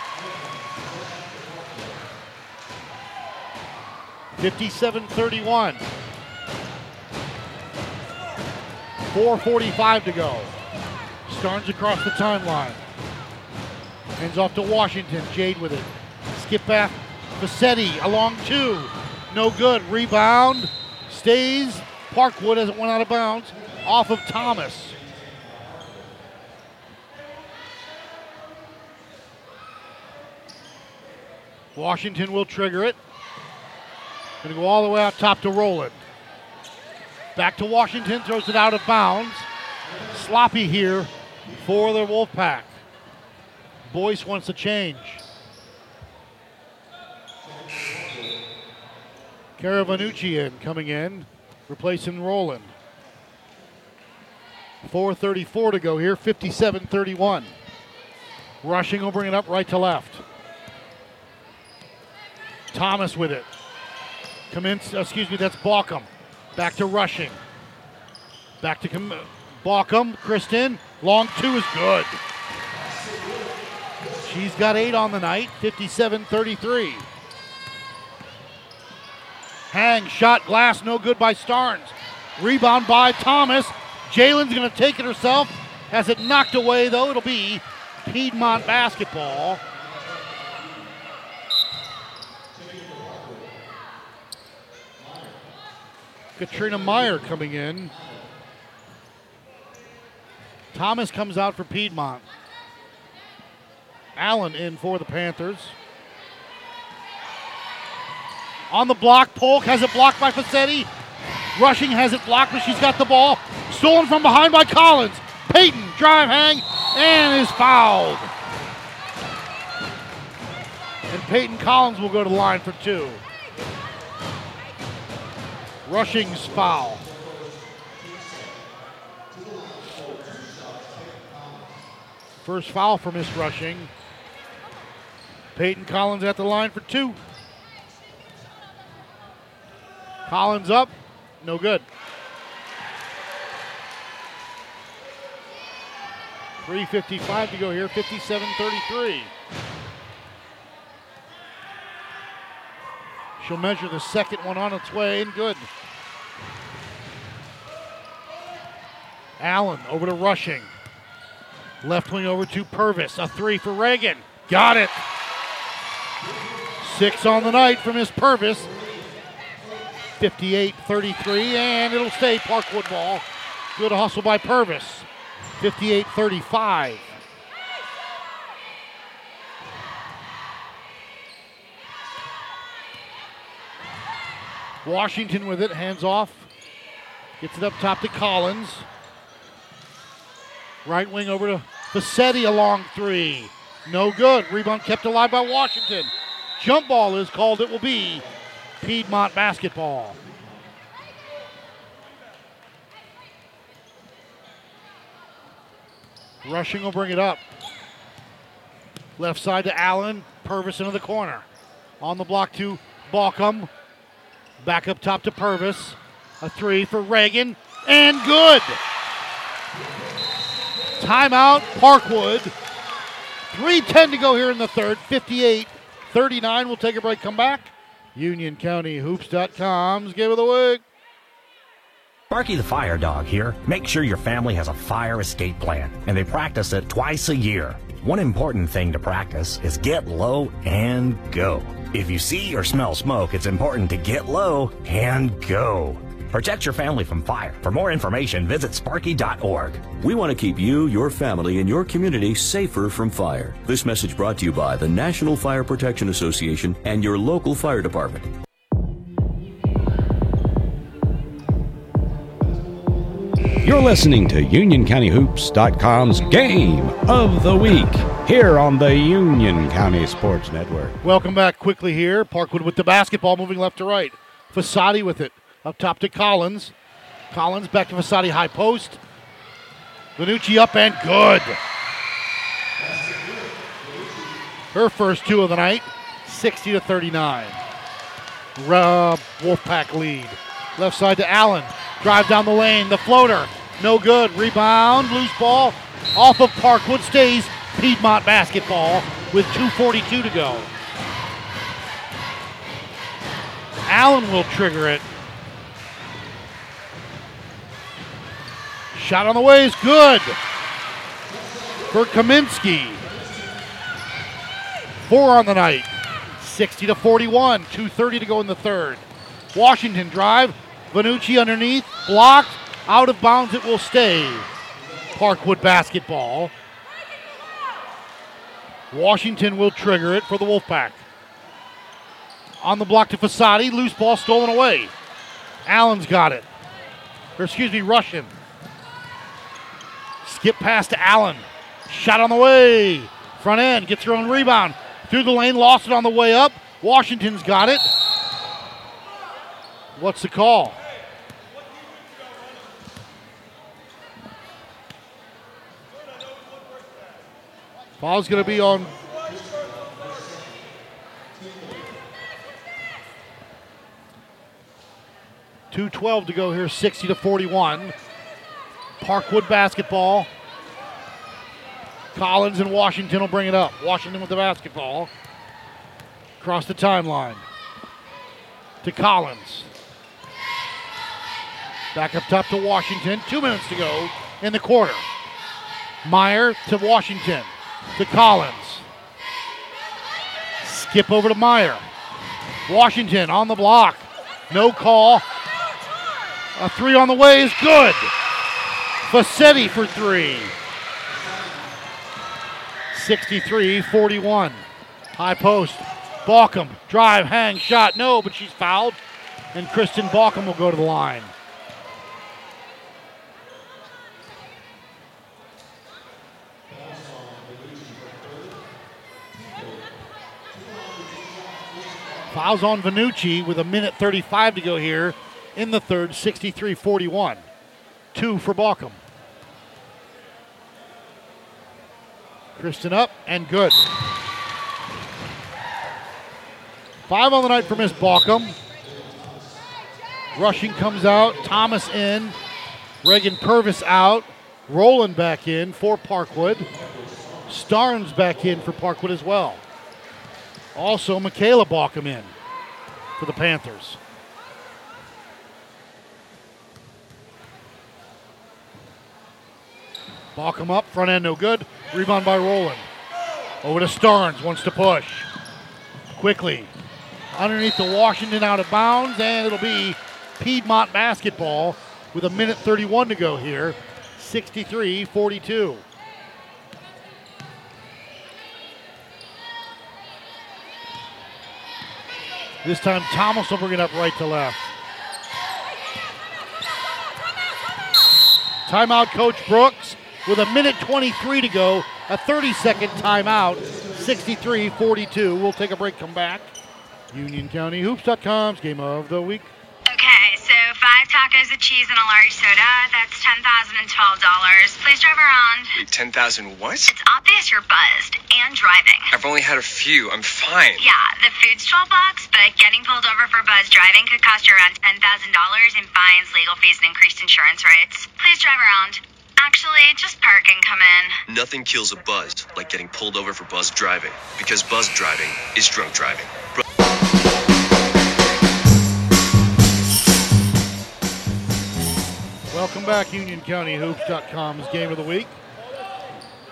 57 31. 4.45 to go. Starnes across the timeline. Hands off to Washington. Jade with it. Skip back. Facetti along two. No good. Rebound. Stays. Parkwood as it went out of bounds. Off of Thomas. Washington will trigger it. Going to go all the way out top to Roland. Back to Washington, throws it out of bounds. Sloppy here for the Wolfpack. Boyce wants a change. Caravanucci coming in, replacing Roland. 4.34 to go here, 57 31. Rushing will bring it up right to left. Thomas with it. Come in, uh, excuse me, that's Balkum. Back to rushing. Back to com- Balkum. Kristen. Long two is good. She's got eight on the night, 57 33. Hang, shot, glass, no good by Starnes. Rebound by Thomas. Jalen's going to take it herself. Has it knocked away, though. It'll be Piedmont basketball. Katrina Meyer coming in. Thomas comes out for Piedmont. Allen in for the Panthers. On the block, Polk has it blocked by Facetti. Rushing has it blocked, but she's got the ball. Stolen from behind by Collins. Peyton, drive, hang, and is fouled. And Peyton Collins will go to the line for two. Rushing's foul. First foul for Miss Rushing. Peyton Collins at the line for two. Collins up, no good. Three fifty-five to go here. 57-33. She'll measure the second one on its way and good. Allen over to Rushing. Left wing over to Purvis. A three for Reagan. Got it. Six on the night from Miss Purvis. 58 33, and it'll stay Parkwood ball. Good hustle by Purvis. 58 35. Washington with it, hands off. Gets it up top to Collins. Right wing over to Facetti, a long three. No good. Rebound kept alive by Washington. Jump ball is called. It will be Piedmont basketball. Rushing will bring it up. Left side to Allen. Purvis into the corner. On the block to Balkum. Back up top to Purvis. A three for Reagan, and good. Timeout, Parkwood. 3.10 to go here in the third. 58 39. We'll take a break, come back. UnionCountyHoops.com's Game of the Week. Sparky the Fire Dog here. Make sure your family has a fire escape plan, and they practice it twice a year. One important thing to practice is get low and go. If you see or smell smoke, it's important to get low and go. Protect your family from fire. For more information, visit sparky.org. We want to keep you, your family, and your community safer from fire. This message brought to you by the National Fire Protection Association and your local fire department. You're listening to UnionCountyHoops.com's Game of the Week here on the Union County Sports Network. Welcome back quickly here. Parkwood with the basketball moving left to right. Facetti with it. Up top to Collins. Collins back to Facetti high post. Vanucci up and good. Her first two of the night, 60 to 39. Rub Wolfpack lead. Left side to Allen. Drive down the lane. The floater. No good. Rebound. Loose ball. Off of Parkwood stays Piedmont basketball with 2.42 to go. Allen will trigger it. Shot on the way is good for Kaminsky. Four on the night. 60 to 41. 2.30 to go in the third. Washington drive. Vanucci underneath. Blocked. Out of bounds. It will stay. Parkwood basketball. Washington will trigger it for the Wolfpack. On the block to Facetti. Loose ball stolen away. Allen's got it. Or excuse me, Rushing. Skip pass to Allen. Shot on the way. Front end. Gets her own rebound. Through the lane. Lost it on the way up. Washington's got it. What's the call? Foul's going to be on. Two twelve to go here, sixty to forty-one. Parkwood basketball. Collins and Washington will bring it up. Washington with the basketball. Across the timeline. To Collins. Back up top to Washington. Two minutes to go in the quarter. Meyer to Washington. To Collins. Skip over to Meyer. Washington on the block. No call. A three on the way is good. Facetti for three. 63 41. High post. Balkum. Drive, hang, shot. No, but she's fouled. And Kristen Balkum will go to the line. Fouls on Vanucci with a minute 35 to go here in the third, 63 41. Two for Balkum. Kristen up and good. Five on the night for Miss Balkum. Rushing comes out. Thomas in. Reagan Purvis out. Roland back in for Parkwood. Starnes back in for Parkwood as well. Also, Michaela Balkum in for the Panthers. Balkum up, front end no good. Rebound by Roland. Over to Starnes, wants to push. Quickly. Underneath the Washington out of bounds, and it'll be Piedmont basketball with a minute 31 to go here. 63 42. This time Thomas will bring it up right to left. Timeout, Coach Brooks, with a minute 23 to go. A 30 second timeout. 63 42. We'll take a break, come back. UnionCountyHoops.com's game of the week. Okay, so five tacos with cheese and a large soda. That's $10,012. Please drive around. Wait, 10,000 what? It's obvious you're buzzed and driving. I've only had a few. I'm fine. Yeah, the food's 12 bucks, but getting pulled over for buzz driving could cost you around $10,000 in fines, legal fees, and increased insurance rates. Please drive around. Actually, just park and come in. Nothing kills a buzz like getting pulled over for buzz driving. Because buzz driving is drunk driving. Welcome back, UnionCountyHoops.com's game of the week.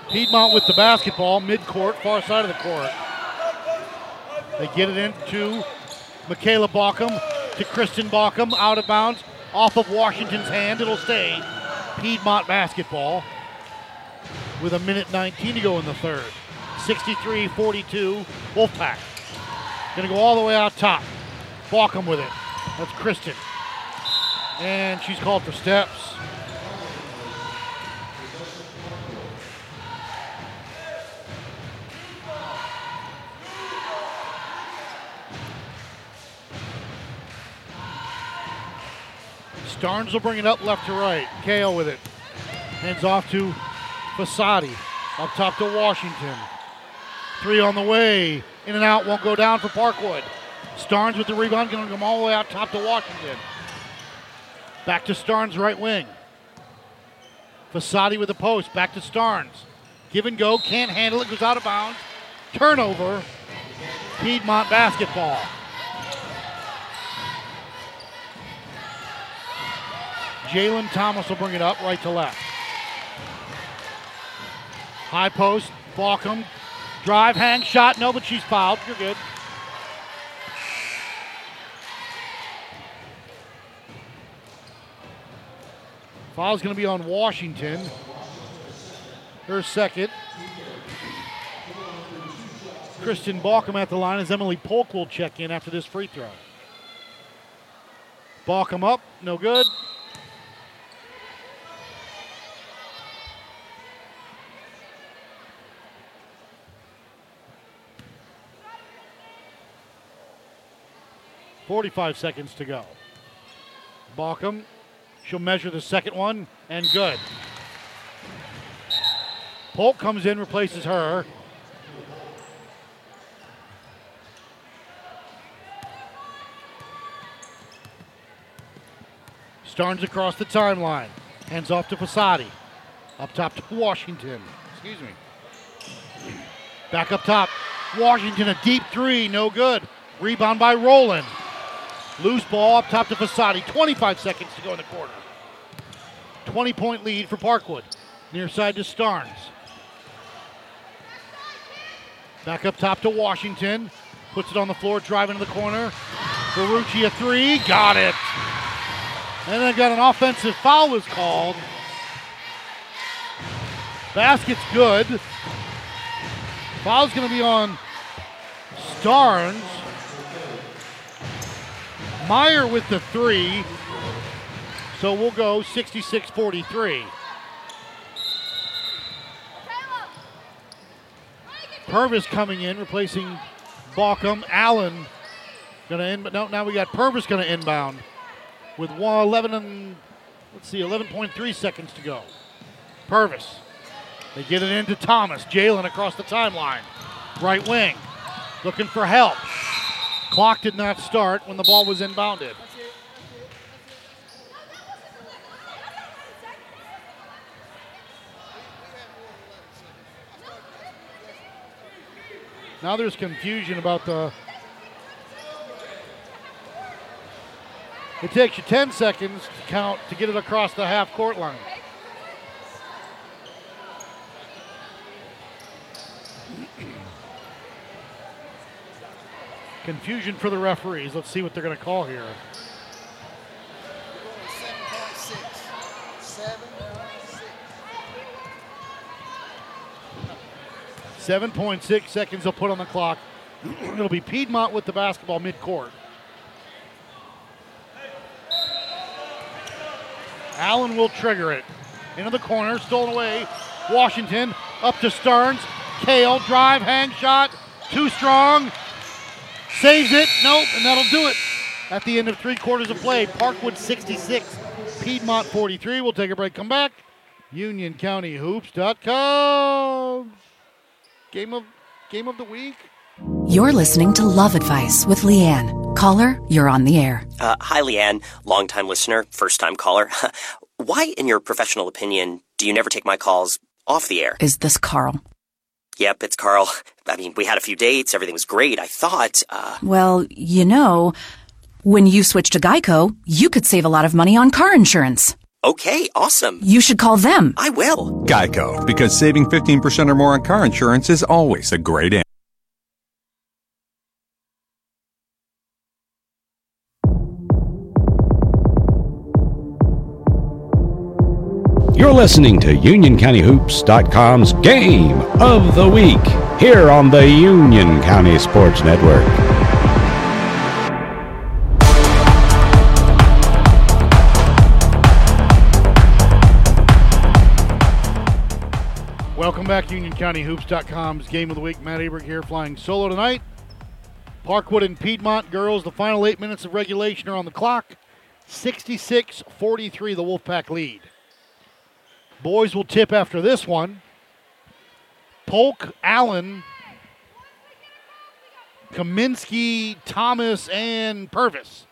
Piedmont with the basketball, mid-court, far side of the court. They get it into Michaela Baucom to Kristen Baucom, out of bounds, off of Washington's hand. It'll stay Piedmont basketball with a minute 19 to go in the third. 63-42, Wolfpack. Gonna go all the way out top. Baucom with it. That's Kristen. And she's called for steps. Starnes will bring it up left to right. Kale with it. Hands off to Facetti. Up top to Washington. Three on the way. In and out. Won't go down for Parkwood. Starnes with the rebound. Going to come all the way out top to Washington. Back to Starnes right wing. Facetti with the post. Back to Starnes. Give and go. Can't handle it. Goes out of bounds. Turnover. Piedmont basketball. Jalen Thomas will bring it up right to left. High post, Baucom. Drive, hang, shot. No, but she's fouled. You're good. Foul's going to be on Washington. Her second. Kristen Baucom at the line as Emily Polk will check in after this free throw. Baucom up, no good. Forty-five seconds to go. Baucom, she'll measure the second one and good. Polk comes in, replaces her. Starnes across the timeline. Hands off to Facetti. Up top to Washington. Excuse me. Back up top. Washington, a deep three, no good. Rebound by Roland. Loose ball up top to Facetti. 25 seconds to go in the quarter. 20 point lead for Parkwood. Near side to Starnes. Back up top to Washington. Puts it on the floor, driving to the corner. Ferrucci a three. Got it. And then got an offensive foul was called. Basket's good. Foul's going to be on Starnes. Meyer with the three. So we'll go 66 43. Purvis coming in, replacing Baucom. Allen gonna in, but no, now we got Purvis gonna inbound with 11 and let's see, 11.3 seconds to go. Purvis. They get it into Thomas. Jalen across the timeline. Right wing. Looking for help. Clock did not start when the ball was inbounded. Now there's confusion about the. It takes you 10 seconds to count to get it across the half court line. Confusion for the referees. Let's see what they're going to call here. Seven point six seconds they'll put on the clock. It'll be Piedmont with the basketball midcourt. Allen will trigger it. Into the corner, stolen away. Washington up to Starnes. Kale, drive, hang shot. Too strong. Saves it. Nope, and that'll do it. at the end of three quarters of play. Parkwood 66, Piedmont 43. We'll take a break, come back. UnionCountyHoops.com. Game of game of the week. You're listening to Love Advice with Leanne. Caller, you're on the air. Uh, hi, Leanne. Longtime listener, first time caller. Why, in your professional opinion, do you never take my calls off the air? Is this Carl? Yep, it's Carl. I mean, we had a few dates, everything was great. I thought, uh. Well, you know, when you switch to Geico, you could save a lot of money on car insurance. Okay, awesome. You should call them. I will. Geico, because saving 15% or more on car insurance is always a great answer. You're listening to UnionCountyHoops.com's Game of the Week here on the Union County Sports Network. Welcome back, to UnionCountyHoops.com's Game of the Week. Matt Aberg here, flying solo tonight. Parkwood and Piedmont girls, the final eight minutes of regulation are on the clock. 66 43, the Wolfpack lead. Boys will tip after this one. Polk, Allen, Kaminsky, Thomas, and Purvis.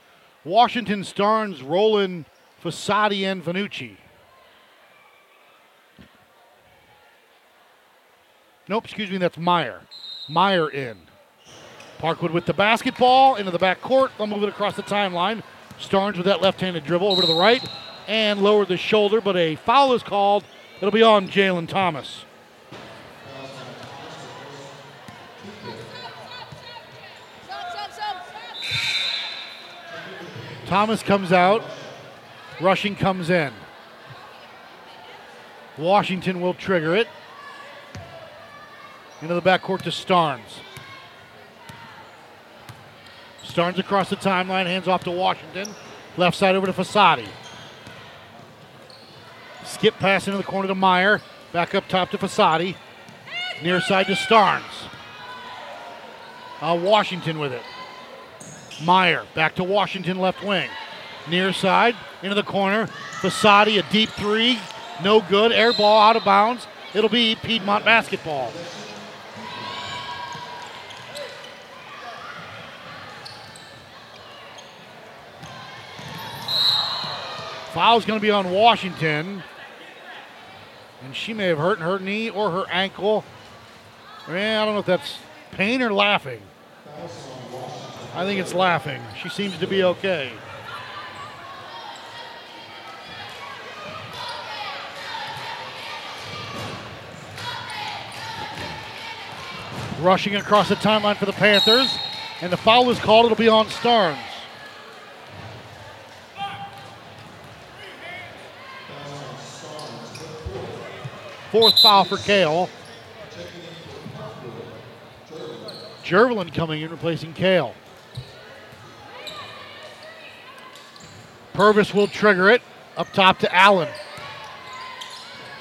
Washington, Starnes, Roland, Facetti, and Vanucci. Nope, excuse me, that's Meyer. Meyer in. Parkwood with the basketball into the back court. They'll move it across the timeline. Starnes with that left handed dribble over to the right and lowered the shoulder, but a foul is called. It'll be on Jalen Thomas. Thomas comes out. Rushing comes in. Washington will trigger it. Into the backcourt to Starnes. Starnes across the timeline, hands off to Washington. Left side over to Facetti. Skip pass into the corner to Meyer. Back up top to Facetti. Near side to Starnes. Uh, Washington with it. Meyer back to Washington left wing. Near side into the corner. Facetti a deep three. No good. Air ball out of bounds. It'll be Piedmont basketball. Foul's going to be on Washington. And she may have hurt her knee or her ankle. I, mean, I don't know if that's pain or laughing. I think it's laughing. She seems to be okay. Rushing across the timeline for the Panthers. And the foul is called. It'll be on Starnes. Fourth foul for Kale. Jervelin coming in, replacing Kale. Purvis will trigger it. Up top to Allen.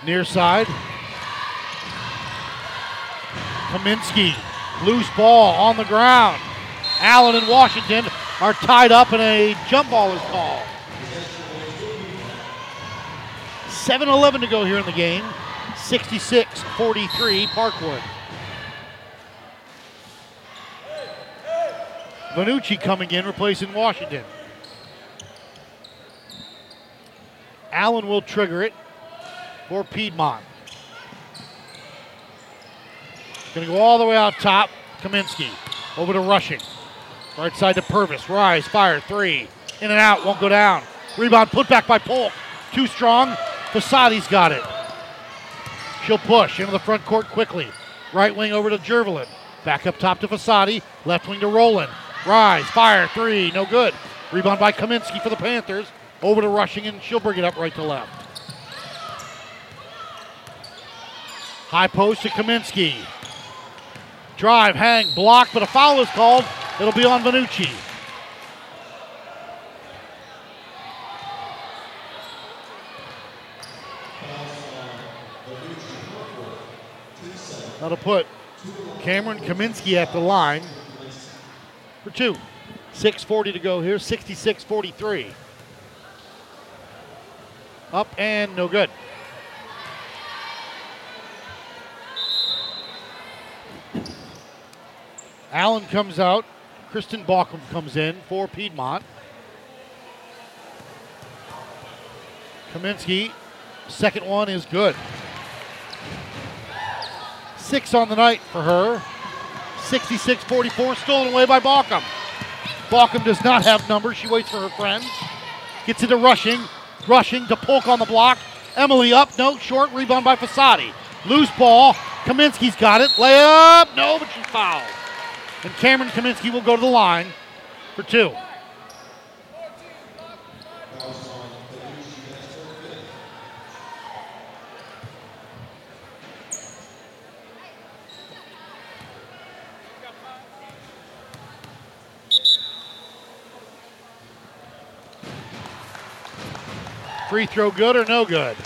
Near side. Kaminsky. Loose ball on the ground. Allen and Washington are tied up and a jump ball is called. 7 11 to go here in the game. 66 43 Parkwood. Vanucci coming in, replacing Washington. Allen will trigger it for Piedmont. Going to go all the way out top. Kaminsky over to Rushing. Right side to Purvis. Rise, fire, three. In and out, won't go down. Rebound put back by Polk. Too strong. Facetti's got it. She'll push into the front court quickly. Right wing over to Jervelin. Back up top to Facetti. Left wing to Roland. Rise, fire, three, no good. Rebound by Kaminsky for the Panthers. Over to Rushing, and she'll bring it up right to left. High post to Kaminsky. Drive, hang, block, but a foul is called. It'll be on Vanucci. That'll put Cameron Kaminsky at the line for two. 6.40 to go here, 66 43. Up and no good. Allen comes out. Kristen Baucom comes in for Piedmont. Kaminsky, second one is good. Six on the night for her. 66 44, stolen away by Baucom. Baucom does not have numbers. She waits for her friends. Gets into Rushing. Rushing to Polk on the block. Emily up. No, short. Rebound by Facetti. Loose ball. Kaminsky's got it. Layup. No, but she's fouled. And Cameron Kaminsky will go to the line for two. Free throw good or no good?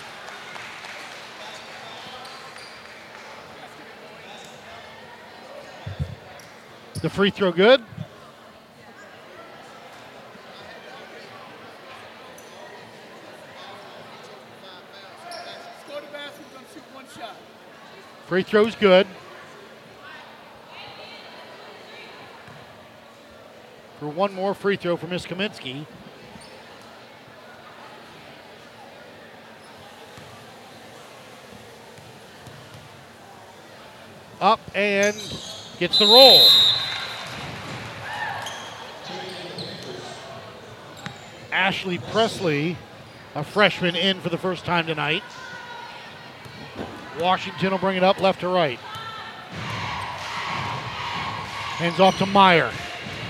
The free throw good? Free throw's good. For one more free throw for Miss Kaminsky. Up and gets the roll. Ashley Presley, a freshman, in for the first time tonight. Washington will bring it up left to right. Hands off to Meyer.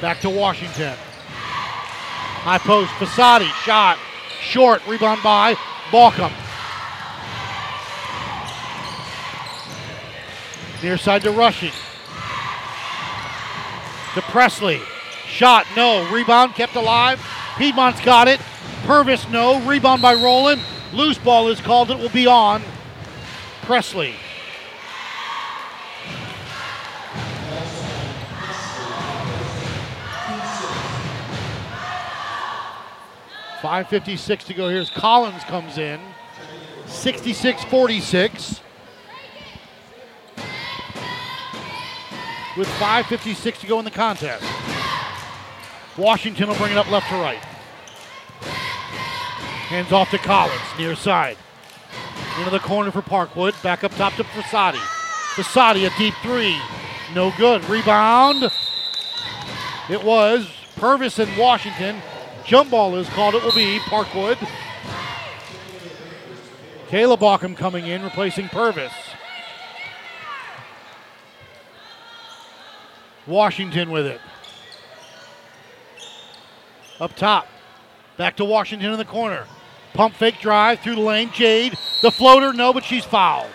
Back to Washington. High post, Facetti, shot, short, rebound by Baucom. Near side to Rushing. To Presley. Shot, no. Rebound kept alive. Piedmont's got it. Purvis, no. Rebound by Roland. Loose ball is called. It will be on Presley. Five fifty-six to go. Here's Collins comes in. 66-46. With 5.56 to go in the contest. Washington will bring it up left to right. Hands off to Collins, near side. Into the corner for Parkwood. Back up top to Facetti. Facetti, a deep three. No good. Rebound. It was Purvis and Washington. Jump ball is called. It will be Parkwood. Kayla Baucom coming in, replacing Purvis. Washington with it. Up top. Back to Washington in the corner. Pump fake drive through the lane. Jade. The floater, no, but she's fouled.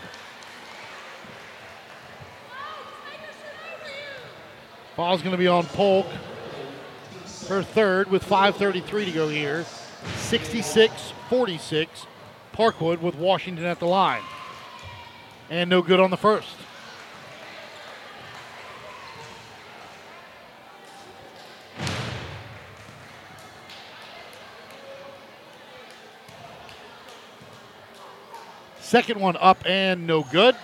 Ball's going to be on Polk. Her third with 5.33 to go here. 66 46. Parkwood with Washington at the line. And no good on the first. Second one up and no good.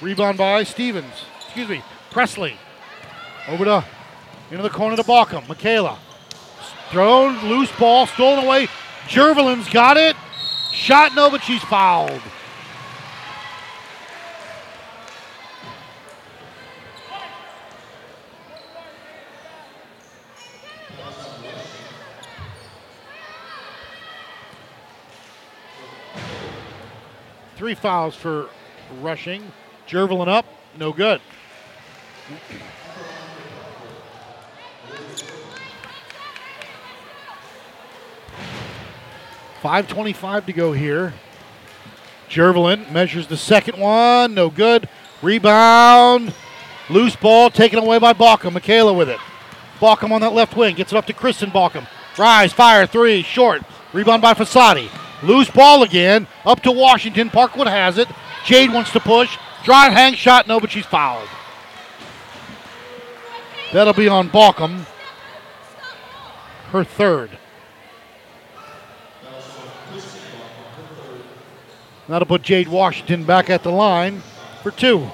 Rebound by Stevens. Excuse me, Presley. Over to into the corner to Baucom. Michaela. Thrown, loose ball, stolen away. Jervelin's got it. Shot no, but she's fouled. Three fouls for Rushing. Jervelin up, no good. Five twenty-five to go here. Jervelin measures the second one, no good. Rebound, loose ball taken away by Baucom. Michaela with it. Baucom on that left wing gets it up to Kristen Baucom. Rise, fire, three, short. Rebound by Facetti. Loose ball again. Up to Washington. Parkwood has it. Jade wants to push. Drive, hang shot. No, but she's fouled. That'll be on Baucom. her third. That'll put Jade Washington back at the line for two.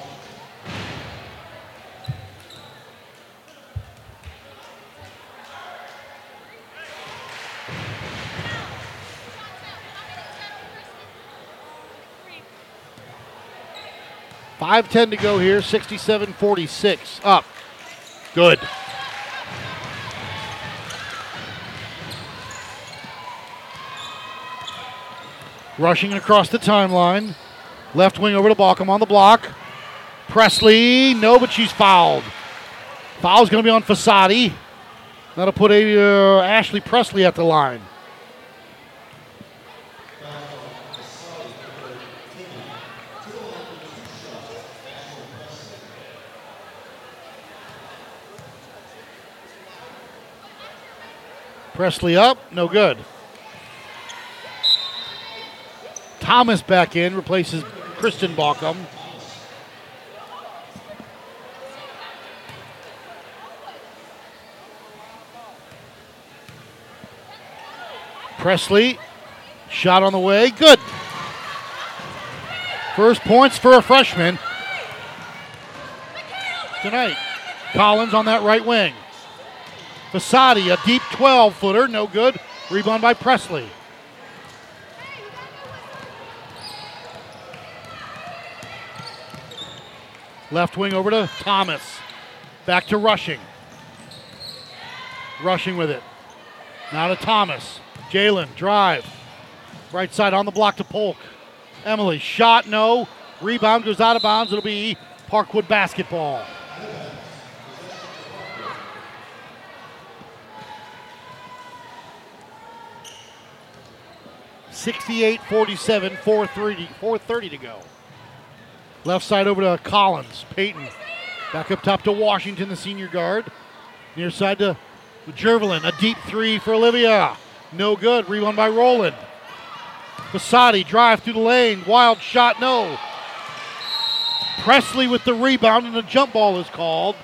Five ten to go here. 67-46. Up. Good. Rushing across the timeline. Left wing over to Baucom on the block. Presley, no, but she's fouled. Foul's going to be on Facetti. That'll put a, uh, Ashley Presley at the line. Presley up, no good. Thomas back in, replaces Kristen Baucom. Presley, shot on the way, good. First points for a freshman tonight. Collins on that right wing. Facetti, a deep 12 footer, no good. Rebound by Presley. Left wing over to Thomas. Back to Rushing. Rushing with it. Now to Thomas. Jalen, drive. Right side on the block to Polk. Emily, shot, no. Rebound goes out of bounds. It'll be Parkwood basketball. Sixty-eight, forty-seven, 430, 430 to go. Left side over to Collins. Peyton. Back up top to Washington, the senior guard. Near side to Jervelin. A deep three for Olivia. No good. Rebound by Roland. Facetti drive through the lane. Wild shot, no. Presley with the rebound, and a jump ball is called.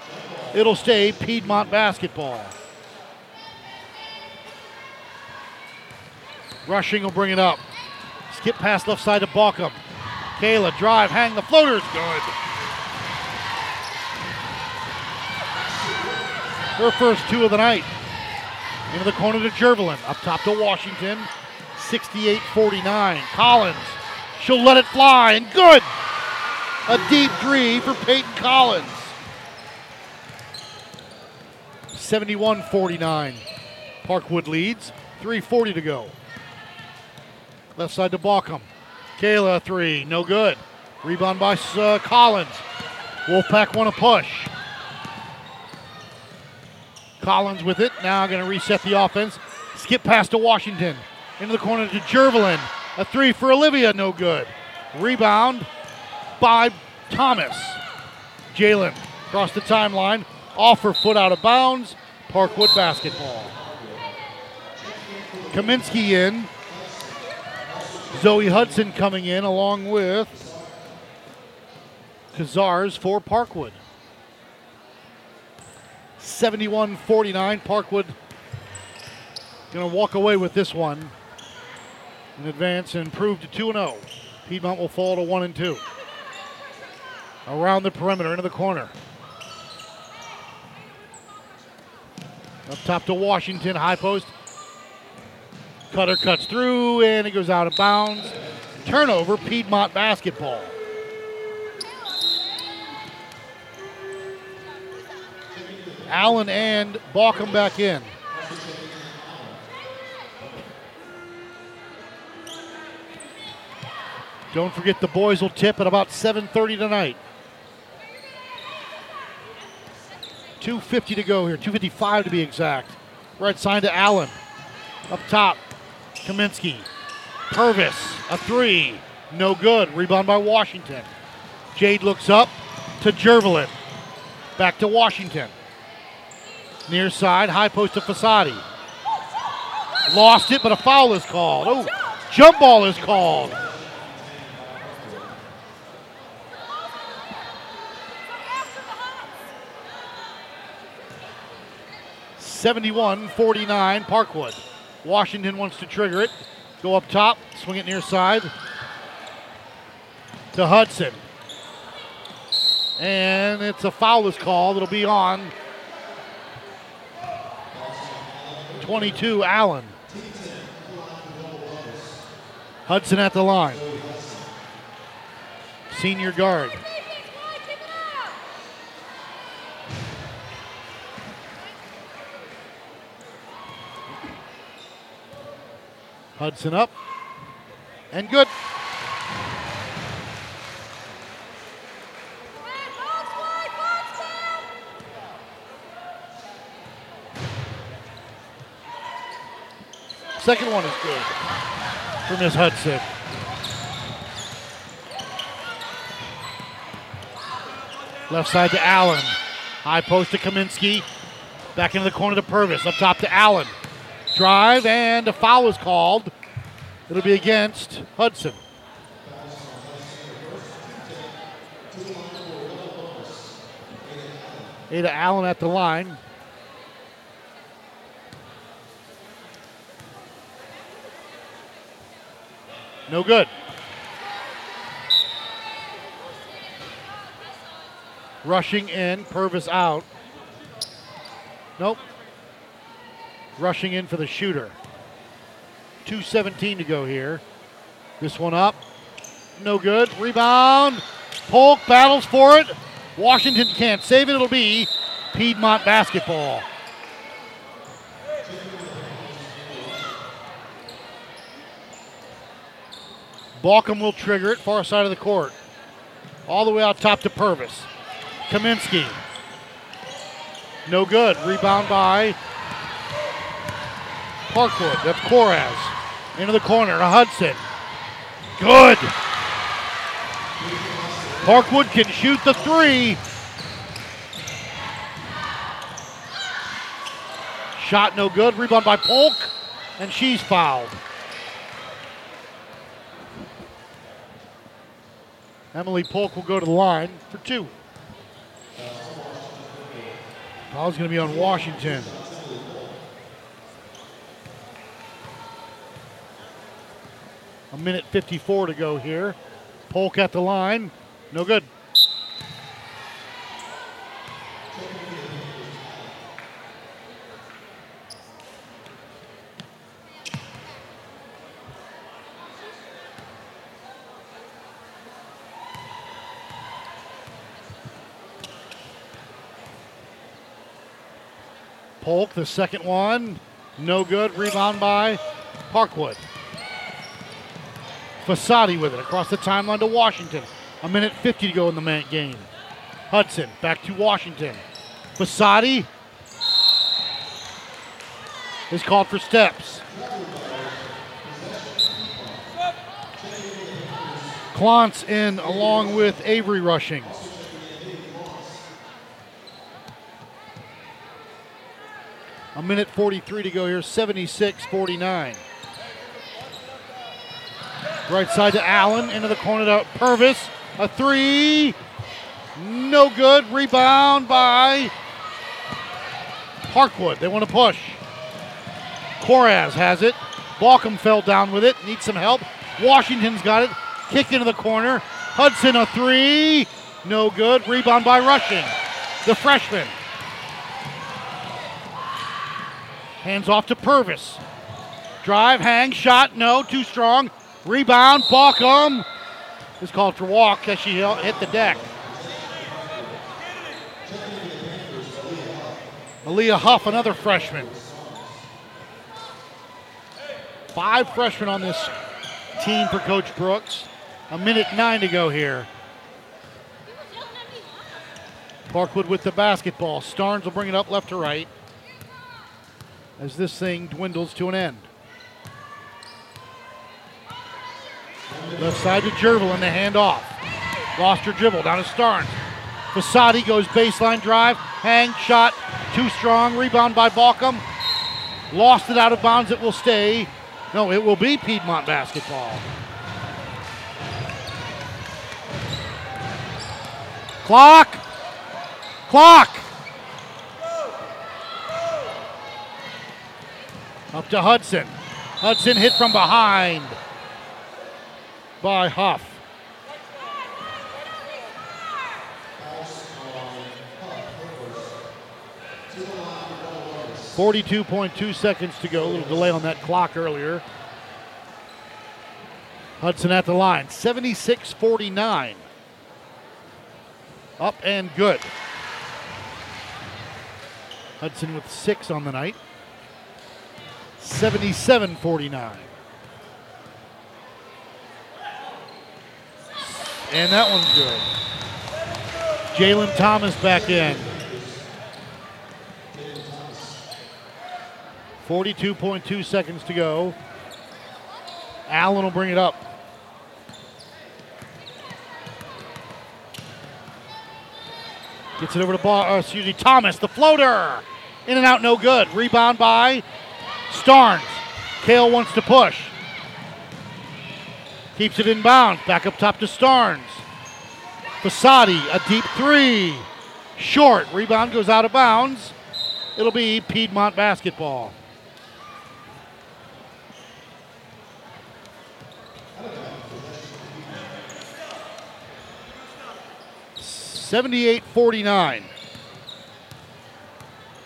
It'll stay Piedmont basketball. Rushing will bring it up. Skip pass left side to Baucom. Kayla drive, hang the floater's good. Her first two of the night. Into the corner to Jervelin. Up top to Washington. 68 49. Collins. She'll let it fly, and good. A deep three for Peyton Collins. 71 49. Parkwood leads. 3.40 to go. Left side to Baucom. Kayla three, no good. Rebound by uh, Collins. Wolfpack want to push. Collins with it. Now going to reset the offense. Skip pass to Washington. Into the corner to Jervelin. A three for Olivia, no good. Rebound by Thomas. Jalen across the timeline. Off her foot out of bounds. Parkwood basketball. Kaminsky in. Zoe Hudson coming in along with Kazars for Parkwood. 71 49. Parkwood going to walk away with this one in advance and improve to 2 0. Piedmont will fall to 1 and 2. Around the perimeter, into the corner. Up top to Washington, high post. Cutter cuts through and it goes out of bounds. Turnover, Piedmont basketball. Allen and Baucom back in. Don't forget the boys will tip at about 7:30 tonight. 250 to go here, 255 to be exact. Right side to Allen. Up top, Kaminsky. Purvis, a three. No good. Rebound by Washington. Jade looks up to Jervelin. Back to Washington. Near side, high post to Facetti. Lost it, but a foul is called. Oh, jump ball is called. Seventy-one forty-nine Parkwood. Washington wants to trigger it. Go up top, swing it near side to Hudson. And it's a foul is called. It'll be on 22 Allen. Hudson at the line. Senior guard. Hudson up. And good. Second one is good for Miss Hudson. Left side to Allen. High post to Kaminsky. Back into the corner to Purvis. Up top to Allen. Drive and a foul is called. It'll be against Hudson. Ada Allen at the line. No good. Rushing in, Purvis out. Nope. Rushing in for the shooter. 2.17 to go here. This one up. No good. Rebound. Polk battles for it. Washington can't save it. It'll be Piedmont basketball. Baucom will trigger it, far side of the court. All the way out top to Purvis. Kaminsky. No good. Rebound by Parkwood. That's Coraz. Into the corner to Hudson. Good. Parkwood can shoot the three. Shot no good. Rebound by Polk. And she's fouled. Emily Polk will go to the line for two. Foul's going to be on Washington. A minute 54 to go here. Polk at the line. No good. Polk, the second one. No good. Rebound by Parkwood. Facetti with it across the timeline to Washington. A minute 50 to go in the game. Hudson back to Washington. Facetti is called for steps. Clontz in along with Avery Rushing. A minute 43 to go here, 76 49. Right side to Allen, into the corner to Purvis. A three. No good. Rebound by Parkwood. They want to push. Coraz has it. Baucom fell down with it. Needs some help. Washington's got it. Kick into the corner. Hudson a three. No good. Rebound by Rushing. The freshman. Hands off to Purvis. Drive, hang, shot, no, too strong. Rebound, Baucom is called for walk as she hit the deck. Aaliyah Huff, another freshman. Five freshmen on this team for Coach Brooks. A minute nine to go here. Parkwood with the basketball. Starnes will bring it up left to right as this thing dwindles to an end. Left side to Jervil in the handoff. Lost her dribble down to Starnes. Facetti goes baseline drive, hang, shot, too strong, rebound by Baucom. Lost it out of bounds, it will stay. No, it will be Piedmont basketball. Clock! Clock! Up to Hudson. Hudson hit from behind by Huff. Forty-two point two seconds to go. A little delay on that clock earlier. Hudson at the line. 76-49. Up and good. Hudson with six on the night. 77 49. And that one's good. Jalen Thomas back in. 42.2 seconds to go. Allen will bring it up. Gets it over to ball, uh, excuse me, Thomas, the floater. In and out, no good. Rebound by Starnes. Kale wants to push. Keeps it in bounds. Back up top to Starnes. Facetti, a deep three. Short. Rebound goes out of bounds. It'll be Piedmont basketball. Seventy-eight forty-nine.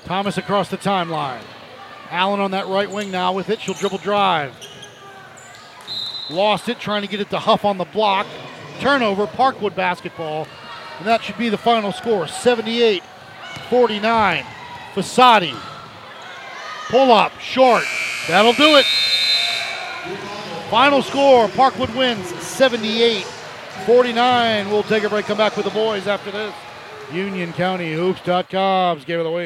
Thomas across the timeline. Allen on that right wing now with it. She'll dribble drive. Lost it, trying to get it to Huff on the block. Turnover, Parkwood basketball. And that should be the final score 78 49. Facetti. Pull up, short. That'll do it. Final score Parkwood wins 78 49. We'll take a break, come back with the boys after this. UnionCountyHoops.com's game of the week.